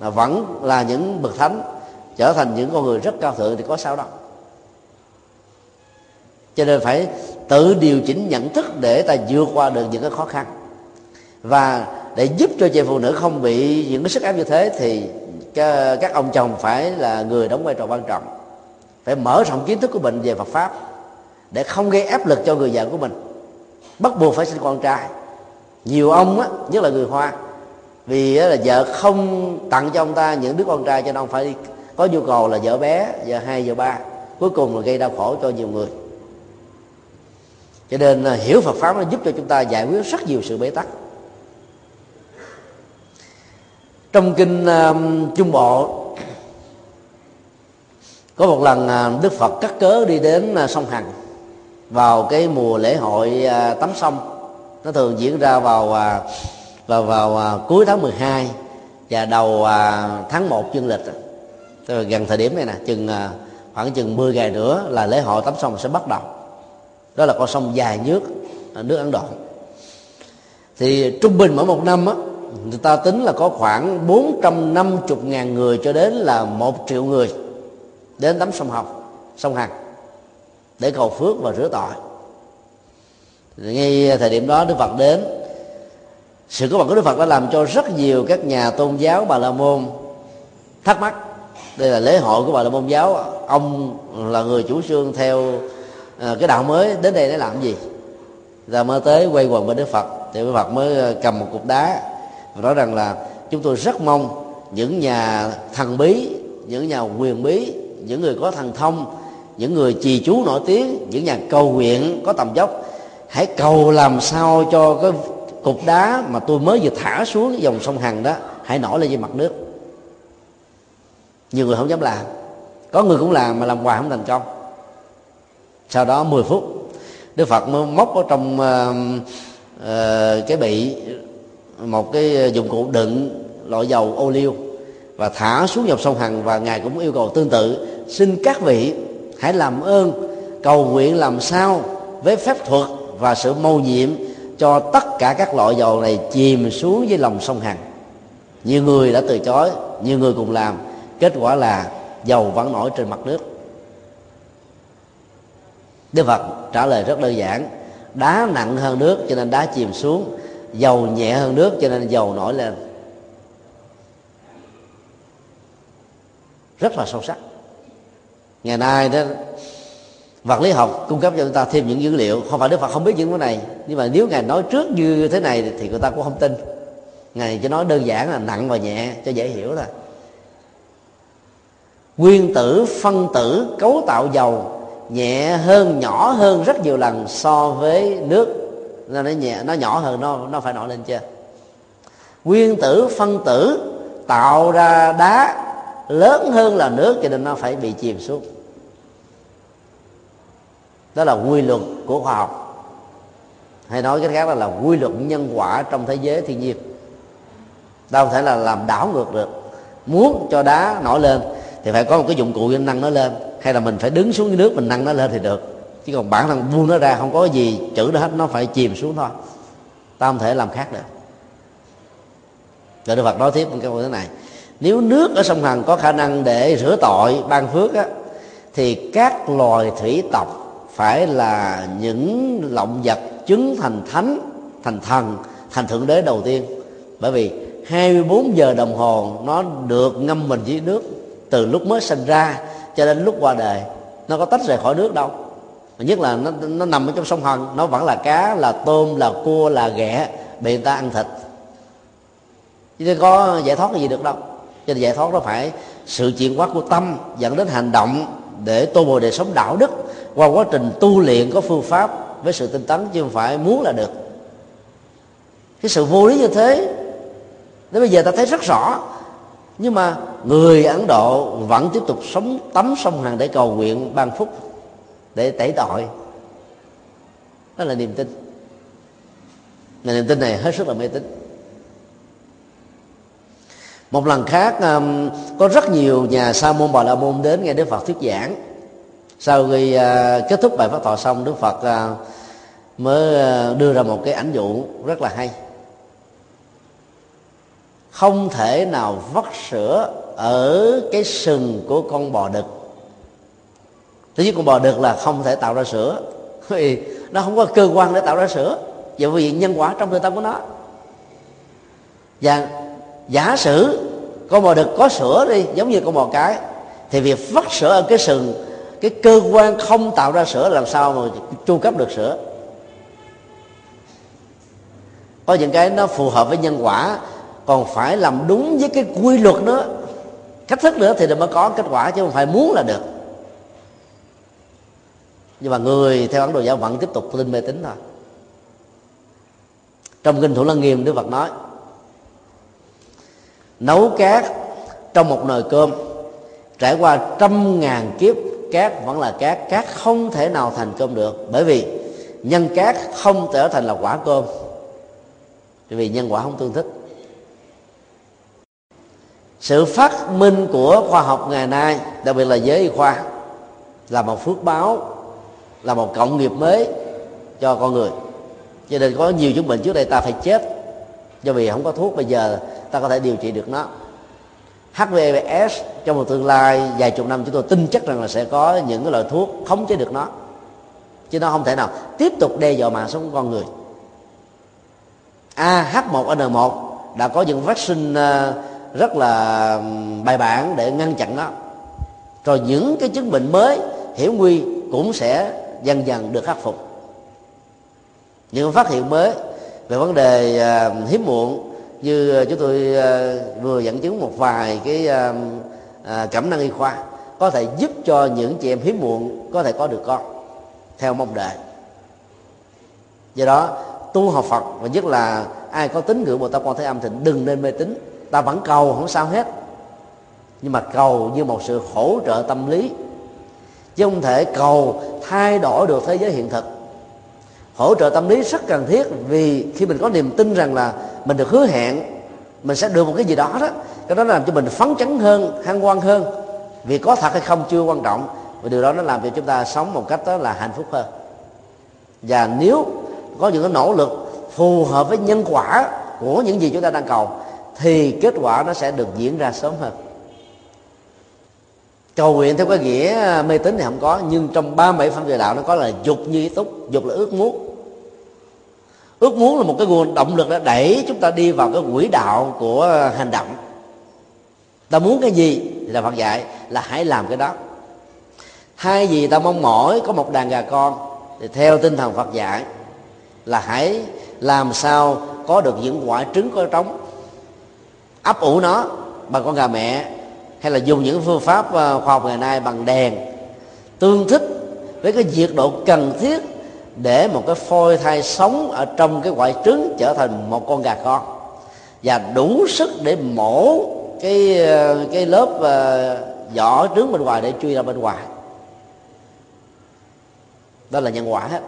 Mà vẫn là những bậc thánh trở thành những con người rất cao thượng thì có sao đâu. Cho nên phải tự điều chỉnh nhận thức để ta vượt qua được những cái khó khăn và để giúp cho chị phụ nữ không bị những cái sức ép như thế thì các ông chồng phải là người đóng vai trò quan trọng. Phải mở rộng kiến thức của mình về Phật pháp để không gây áp lực cho người vợ của mình. Bắt buộc phải sinh con trai. Nhiều ông á, nhất là người hoa, vì là vợ không tặng cho ông ta những đứa con trai cho nên ông phải có nhu cầu là vợ bé, vợ hai, vợ ba. Cuối cùng là gây đau khổ cho nhiều người. Cho nên à, hiểu Phật pháp nó giúp cho chúng ta giải quyết rất nhiều sự bế tắc. Trong kinh uh, Trung Bộ có một lần uh, Đức Phật cắt cớ đi đến uh, sông Hằng vào cái mùa lễ hội uh, tắm sông. Nó thường diễn ra vào uh, vào vào uh, cuối tháng 12 và đầu uh, tháng 1 dương lịch. Tức là gần thời điểm này nè chừng uh, khoảng chừng 10 ngày nữa là lễ hội tắm sông sẽ bắt đầu. Đó là con sông dài nước nước ấn độ. Thì trung bình mỗi một năm á người ta tính là có khoảng 450 ngàn người cho đến là một triệu người đến tắm sông Hồng, sông Hằng để cầu phước và rửa tội. Ngay thời điểm đó Đức Phật đến. Sự có mặt của Đức Phật đã làm cho rất nhiều các nhà tôn giáo Bà La Môn thắc mắc. Đây là lễ hội của Bà La Môn giáo. Ông là người chủ trương theo ờ, cái đạo mới đến đây để làm gì? Ra mới tới quay quần bên đức phật. Thì đức phật mới ờ, cầm một cục đá rõ ràng là chúng tôi rất mong những nhà thần bí những nhà quyền bí những người có thần thông những người trì chú nổi tiếng những nhà cầu nguyện có tầm dốc hãy cầu làm sao cho cái cục đá mà tôi mới vừa thả xuống dòng sông hằng đó hãy nổi lên trên mặt nước. Nhiều người không dám làm. Có người cũng làm mà làm hoài không thành công. Sau đó 10 phút đức phật mới móc ở trong uh, uh, cái bị một cái ờ, dụng cụ đựng loại dầu ô liu và thả xuống dòng sông hằng và ngài cũng yêu cầu tương tự. Xin các vị hãy làm ơn cầu nguyện làm sao với phép thuật và sự mâu nhiệm cho tất cả các loại dầu này chìm xuống dưới lòng sông hằng. Nhiều người đã từ chối, nhiều người cùng làm. Kết quả là dầu vẫn nổi trên mặt nước. Đức phật trả lời rất đơn giản, đá nặng hơn nước cho nên đá chìm xuống dầu nhẹ hơn nước cho nên dầu nổi lên. Rất là sâu sắc. Ngày nay đó, vật lý học cung cấp cho chúng ta thêm những dữ liệu. Không phải đức phật không biết những cái này, nhưng mà nếu ngài nói trước như thế này thì người ta cũng không tin. Ngài chỉ nói đơn giản là nặng và nhẹ cho dễ hiểu là nguyên tử phân tử cấu tạo dầu nhẹ hơn, nhỏ hơn rất nhiều lần so với nước nó nhẹ nó nhỏ hơn nó nó phải nổi lên chưa? Nguyên tử phân tử tạo ra đá lớn hơn là nước cho nên nó phải bị chìm xuống. Đó là quy luật của khoa học. Hay nói cái khác là, là quy luật nhân quả trong thế giới thiên nhiên. Đâu thể là làm đảo ngược được. Muốn cho đá nổi lên thì phải có một cái dụng cụ để nâng nó lên. Hay là mình phải đứng xuống dưới nước mình nâng nó lên thì được chứ còn bản thân buông nó ra, không có gì chữ nó hết, nó phải chìm xuống thôi. Ta không thể làm khác được. Rồi Đức Phật nói tiếp một câu thế này. Nếu nước ở sông Hằng có khả năng để rửa tội, ban phước á, thì các loài thủy tộc phải là những lộng vật chứng thành thánh, thành thần, thành thượng đế đầu tiên. Bởi vì 24 giờ đồng hồ nó được ngâm mình dưới nước từ lúc mới sinh ra cho đến lúc qua đời. Nó có tách rời khỏi nước đâu nhất là nó nó nằm ở trong sông hằng, nó vẫn là cá, là tôm, là cua, là ghẹ bị người ta ăn thịt. Chứ có giải thoát cái gì được đâu. Cho nên giải thoát nó phải sự chuyển hóa của tâm, dẫn đến hành động để tô bồi đời sống đạo đức, qua quá trình tu luyện có phương pháp với sự tinh tấn chứ không phải muốn là được. Cái sự vô lý như thế, đến bây giờ ta thấy rất rõ. Nhưng mà người ấn độ vẫn tiếp tục sống, tắm sông hằng để cầu nguyện ban phúc để, tẩy tội. Đó là niềm tin. Là niềm tin này hết sức là mê tín. Một lần khác um, có rất nhiều nhà sa môn bà la môn đến nghe đức phật thuyết giảng. Sau khi uh, kết thúc bài phát thọ xong, đức phật uh, mới uh, đưa ra một cái ảnh dụ rất là hay. Không thể nào vắt sữa ở cái sừng của con bò đực thứ nhất con bò được là không thể tạo ra sữa. Vì nó không có cơ quan để tạo ra sữa. Và vì nhân quả trong nội tâm của nó. Và giả sử con bò đực có sữa đi, giống như con bò cái, thì việc vắt sữa ở cái sừng, cái cơ quan không tạo ra sữa làm sao mà chu cấp được sữa? Có những cái nó phù hợp với nhân quả, còn phải làm đúng với cái quy luật nữa cách thức nữa thì mới có kết quả, chứ không phải muốn là được nhưng mà người theo ấn độ giáo vẫn tiếp tục tin mê tín thôi. Trong kinh thủ lăng nghiêm, đức phật nói, nấu cát trong một nồi cơm, trải qua trăm ngàn kiếp, cát vẫn là cát cát không thể nào thành cơm được. Bởi vì nhân cát không trở thành là quả cơm. Vì nhân quả không tương thích. Sự phát minh của khoa học ngày nay, đặc biệt là giới y khoa, là một phước báo là một cộng nghiệp mới cho con người. Cho nên có nhiều chứng bệnh trước đây, ta phải chết. Do vì không có thuốc, bây giờ ta có thể điều trị được nó. HVS trong một tương lai vài chục năm, chúng tôi tin chắc rằng là sẽ có những cái loại thuốc khống chế được nó. Chứ nó không thể nào tiếp tục đe dọa mạng sống của con người. AH1N1 đã có những vaccine ờ, rất là bài bản để ngăn chặn nó. Rồi những cái chứng bệnh mới, hiểm nguy cũng sẽ dần dần được khắc phục. Những phát hiện mới về vấn đề à, hiếm muộn, như chúng tôi à, vừa dẫn chứng một vài cái à, cảm năng y khoa, có thể giúp cho những chị em hiếm muộn có thể có được con theo mong đợi. Do đó, tu học phật và nhất là ai có tín ngưỡng bồ tát quan thế âm thì đừng nên mê tín. Ta vẫn cầu, không sao hết. Nhưng mà cầu như một sự hỗ trợ tâm lý chứ không thể cầu thay đổi được thế giới hiện thực. Hỗ trợ tâm lý rất cần thiết vì khi mình có niềm tin rằng là mình được hứa hẹn, mình sẽ được một cái gì đó đó, cái đó làm cho mình phấn chấn hơn, hăng hoan hơn. Vì có thật hay không chưa quan trọng, và điều đó nó làm cho chúng ta sống một cách đó là hạnh phúc hơn. Và nếu có những cái nỗ lực phù hợp với nhân quả của những gì chúng ta đang cầu, thì kết quả nó sẽ được diễn ra sớm hơn cầu nguyện theo cái nghĩa mê tín thì không có, nhưng trong ba bảy phân về đạo nó có là dục như ý túc, dục là ước muốn. Ước muốn là một cái nguồn động lực để đẩy chúng ta đi vào cái quỹ đạo của hành động. Ta muốn cái gì thì là phật dạy là hãy làm cái đó. Hai gì ta mong mỏi có một đàn gà con, thì theo tinh thần phật dạy là hãy làm sao có được những quả trứng có trống. Ấp ủ nó bằng con gà mẹ hay là dùng những phương pháp ờ, khoa học ngày nay bằng đèn tương thích với cái nhiệt độ cần thiết để một cái phôi thai sống ở trong cái quả trứng trở thành một con gà con. Và đủ sức để mổ cái ờ, cái lớp ờ, vỏ trứng bên ngoài để truy ra bên ngoài. Đó là nhân quả hết.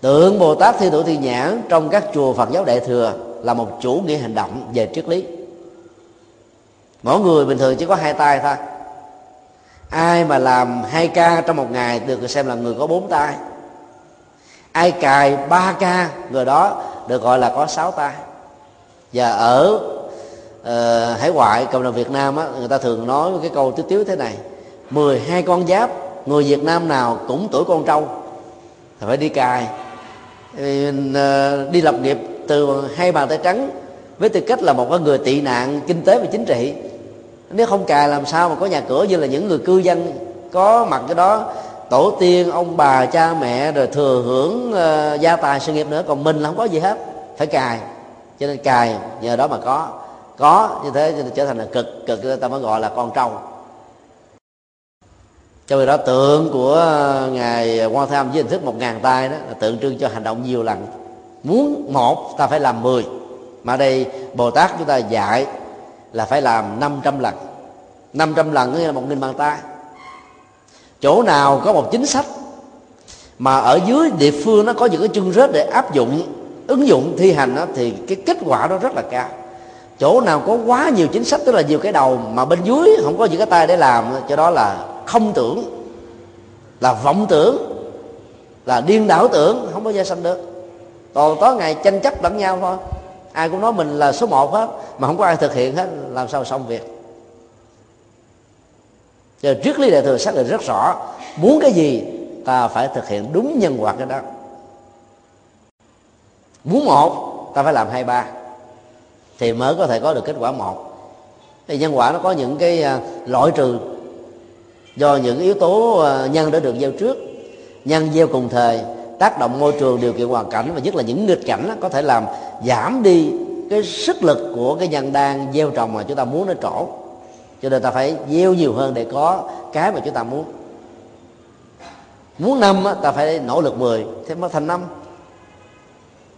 Tượng bồ tát thi thủ thi nhãn trong các chùa phật giáo đại thừa là một chủ nghĩa hành động về triết lý mỗi người bình thường chỉ có hai tay thôi. Ai mà làm hai ca trong một ngày được xem là người có bốn tay. Ai cài ba ca người đó được gọi là có sáu tay. Và ở uh, hải ngoại cộng đồng việt nam á, người ta thường nói cái câu tiếu tiếu thế này 12 con giáp người việt nam nào cũng tuổi con trâu. Thì phải đi cài. Uh, đi lập nghiệp từ hai bàn tay trắng với tư cách là một cái người tị nạn kinh tế và chính trị nếu không cài làm sao mà có nhà cửa như là những người cư dân có mặt cái đó tổ tiên ông bà cha mẹ rồi thừa hưởng uh, gia tài sự nghiệp nữa còn mình là không có gì hết phải cài. Cho nên cài nhờ đó mà có. Có như thế cho nên trở thành là cực cực ta mới gọi là con trâu. Cho vì đó tượng của ờ, ngài quan tham với hình thức một ngàn tay đó là tượng trưng cho hành động nhiều lần. Muốn một ta phải làm mười mà đây bồ tát chúng ta dạy là phải làm 500 lần. 500 lần nghĩa là một nghìn bàn tay. Chỗ nào có một chính sách mà ở dưới địa phương nó có những cái chương rết để áp dụng ứng dụng thi hành đó, thì cái kết quả đó rất là cao. Chỗ nào có quá nhiều chính sách tức là nhiều cái đầu mà bên dưới không có những cái tay để làm cho đó là không tưởng là vọng tưởng là điên đảo tưởng không có gia sanh được. Còn có ngày tranh chấp lẫn nhau thôi ai cũng nói mình là số một hết, mà không có ai thực hiện hết, làm sao xong việc? Cho trước lý đại thừa xác định rất rõ, muốn cái gì ta phải thực hiện đúng nhân quả cái đó. Muốn một, ta phải làm hai ba, thì mới có thể có được kết quả một. Thì nhân quả nó có những cái à, loại trừ do những yếu tố à, nhân đã được gieo trước, nhân gieo cùng thời tác động môi trường điều kiện hoàn cảnh và nhất là những nghịch cảnh đó, có thể làm giảm đi cái sức lực của cái nhân đang gieo trồng mà chúng ta muốn nó trổ. Cho nên ta phải gieo nhiều hơn để có cái mà chúng ta muốn. Muốn năm ta phải nỗ lực 10 thế mới thành năm.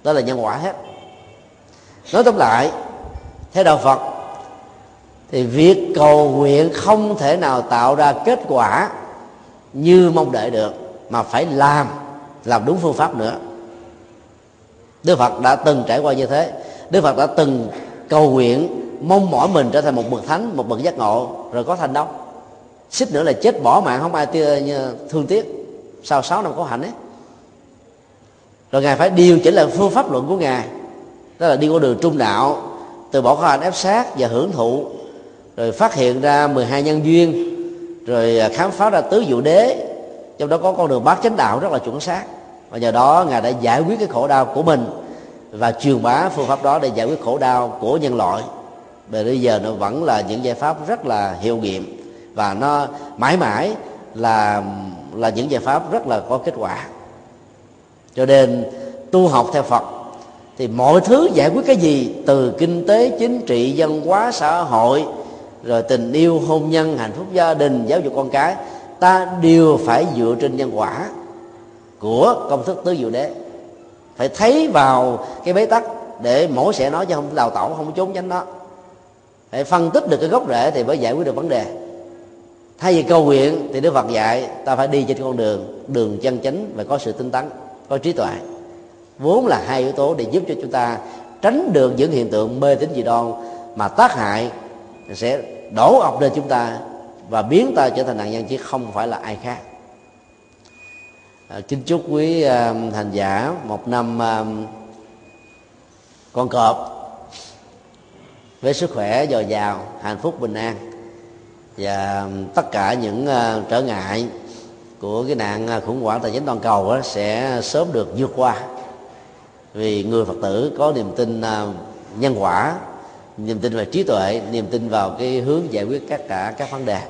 Đó là nhân quả hết. Nói tóm lại theo đạo phật thì việc cầu nguyện không thể nào tạo ra kết quả như mong đợi được mà phải làm làm đúng phương pháp nữa. Đức phật đã từng trải qua như thế. Đức phật đã từng cầu nguyện mong mỏi mình trở thành một bậc thánh, một bậc giác ngộ, rồi có thành đâu xích nữa là chết bỏ mạng, không ai thương tiếc. Sau sáu năm có hạnh ấy. Rồi ngài phải điều chỉnh lại phương pháp luận của ngài. Đó là đi con đường trung đạo, từ bỏ khó hạnh ép sát và hưởng thụ. Rồi phát hiện ra 12 nhân duyên. Rồi khám phá ra tứ dụ đế trong đó có con đường bát chánh đạo rất là chuẩn xác. Và nhờ đó ngài đã giải quyết cái khổ đau của mình và truyền bá phương pháp đó để giải quyết khổ đau của nhân loại. Và bây giờ nó vẫn là những giải pháp rất là hiệu nghiệm và nó mãi mãi là là những giải pháp rất là có kết quả. Cho nên tu học theo Phật thì mọi thứ giải quyết cái gì, từ kinh tế, chính trị, văn hóa, xã hội, rồi tình yêu hôn nhân, hạnh phúc gia đình, giáo dục con cái ta đều phải dựa trên nhân quả của công thức tứ diệu đế. Phải thấy vào cái bế tắc để mổ sẽ nói cho không đào tẩu, không trốn tránh nó. Phải phân tích được cái gốc rễ thì mới giải quyết được vấn đề. Thay vì cầu nguyện thì đức phật dạy, ta phải đi trên con đường đường chân chánh và có sự tinh tấn, có trí tuệ. Vốn là hai yếu tố để giúp cho chúng ta tránh được những hiện tượng mê tín dị đoan mà tác hại sẽ đổ ập lên chúng ta và biến ta trở thành nạn nhân chứ không phải là ai khác. À, kính chúc quý à, hành giả một năm à, con cọp với sức khỏe dồi dào hạnh phúc bình an. Và tất cả những uh, trở ngại của cái nạn à, khủng hoảng tài chính toàn cầu đó, sẽ sớm được vượt qua. Vì người phật tử có niềm tin uh, nhân quả niềm tin về trí tuệ niềm tin vào cái hướng giải quyết tất cả các vấn đề.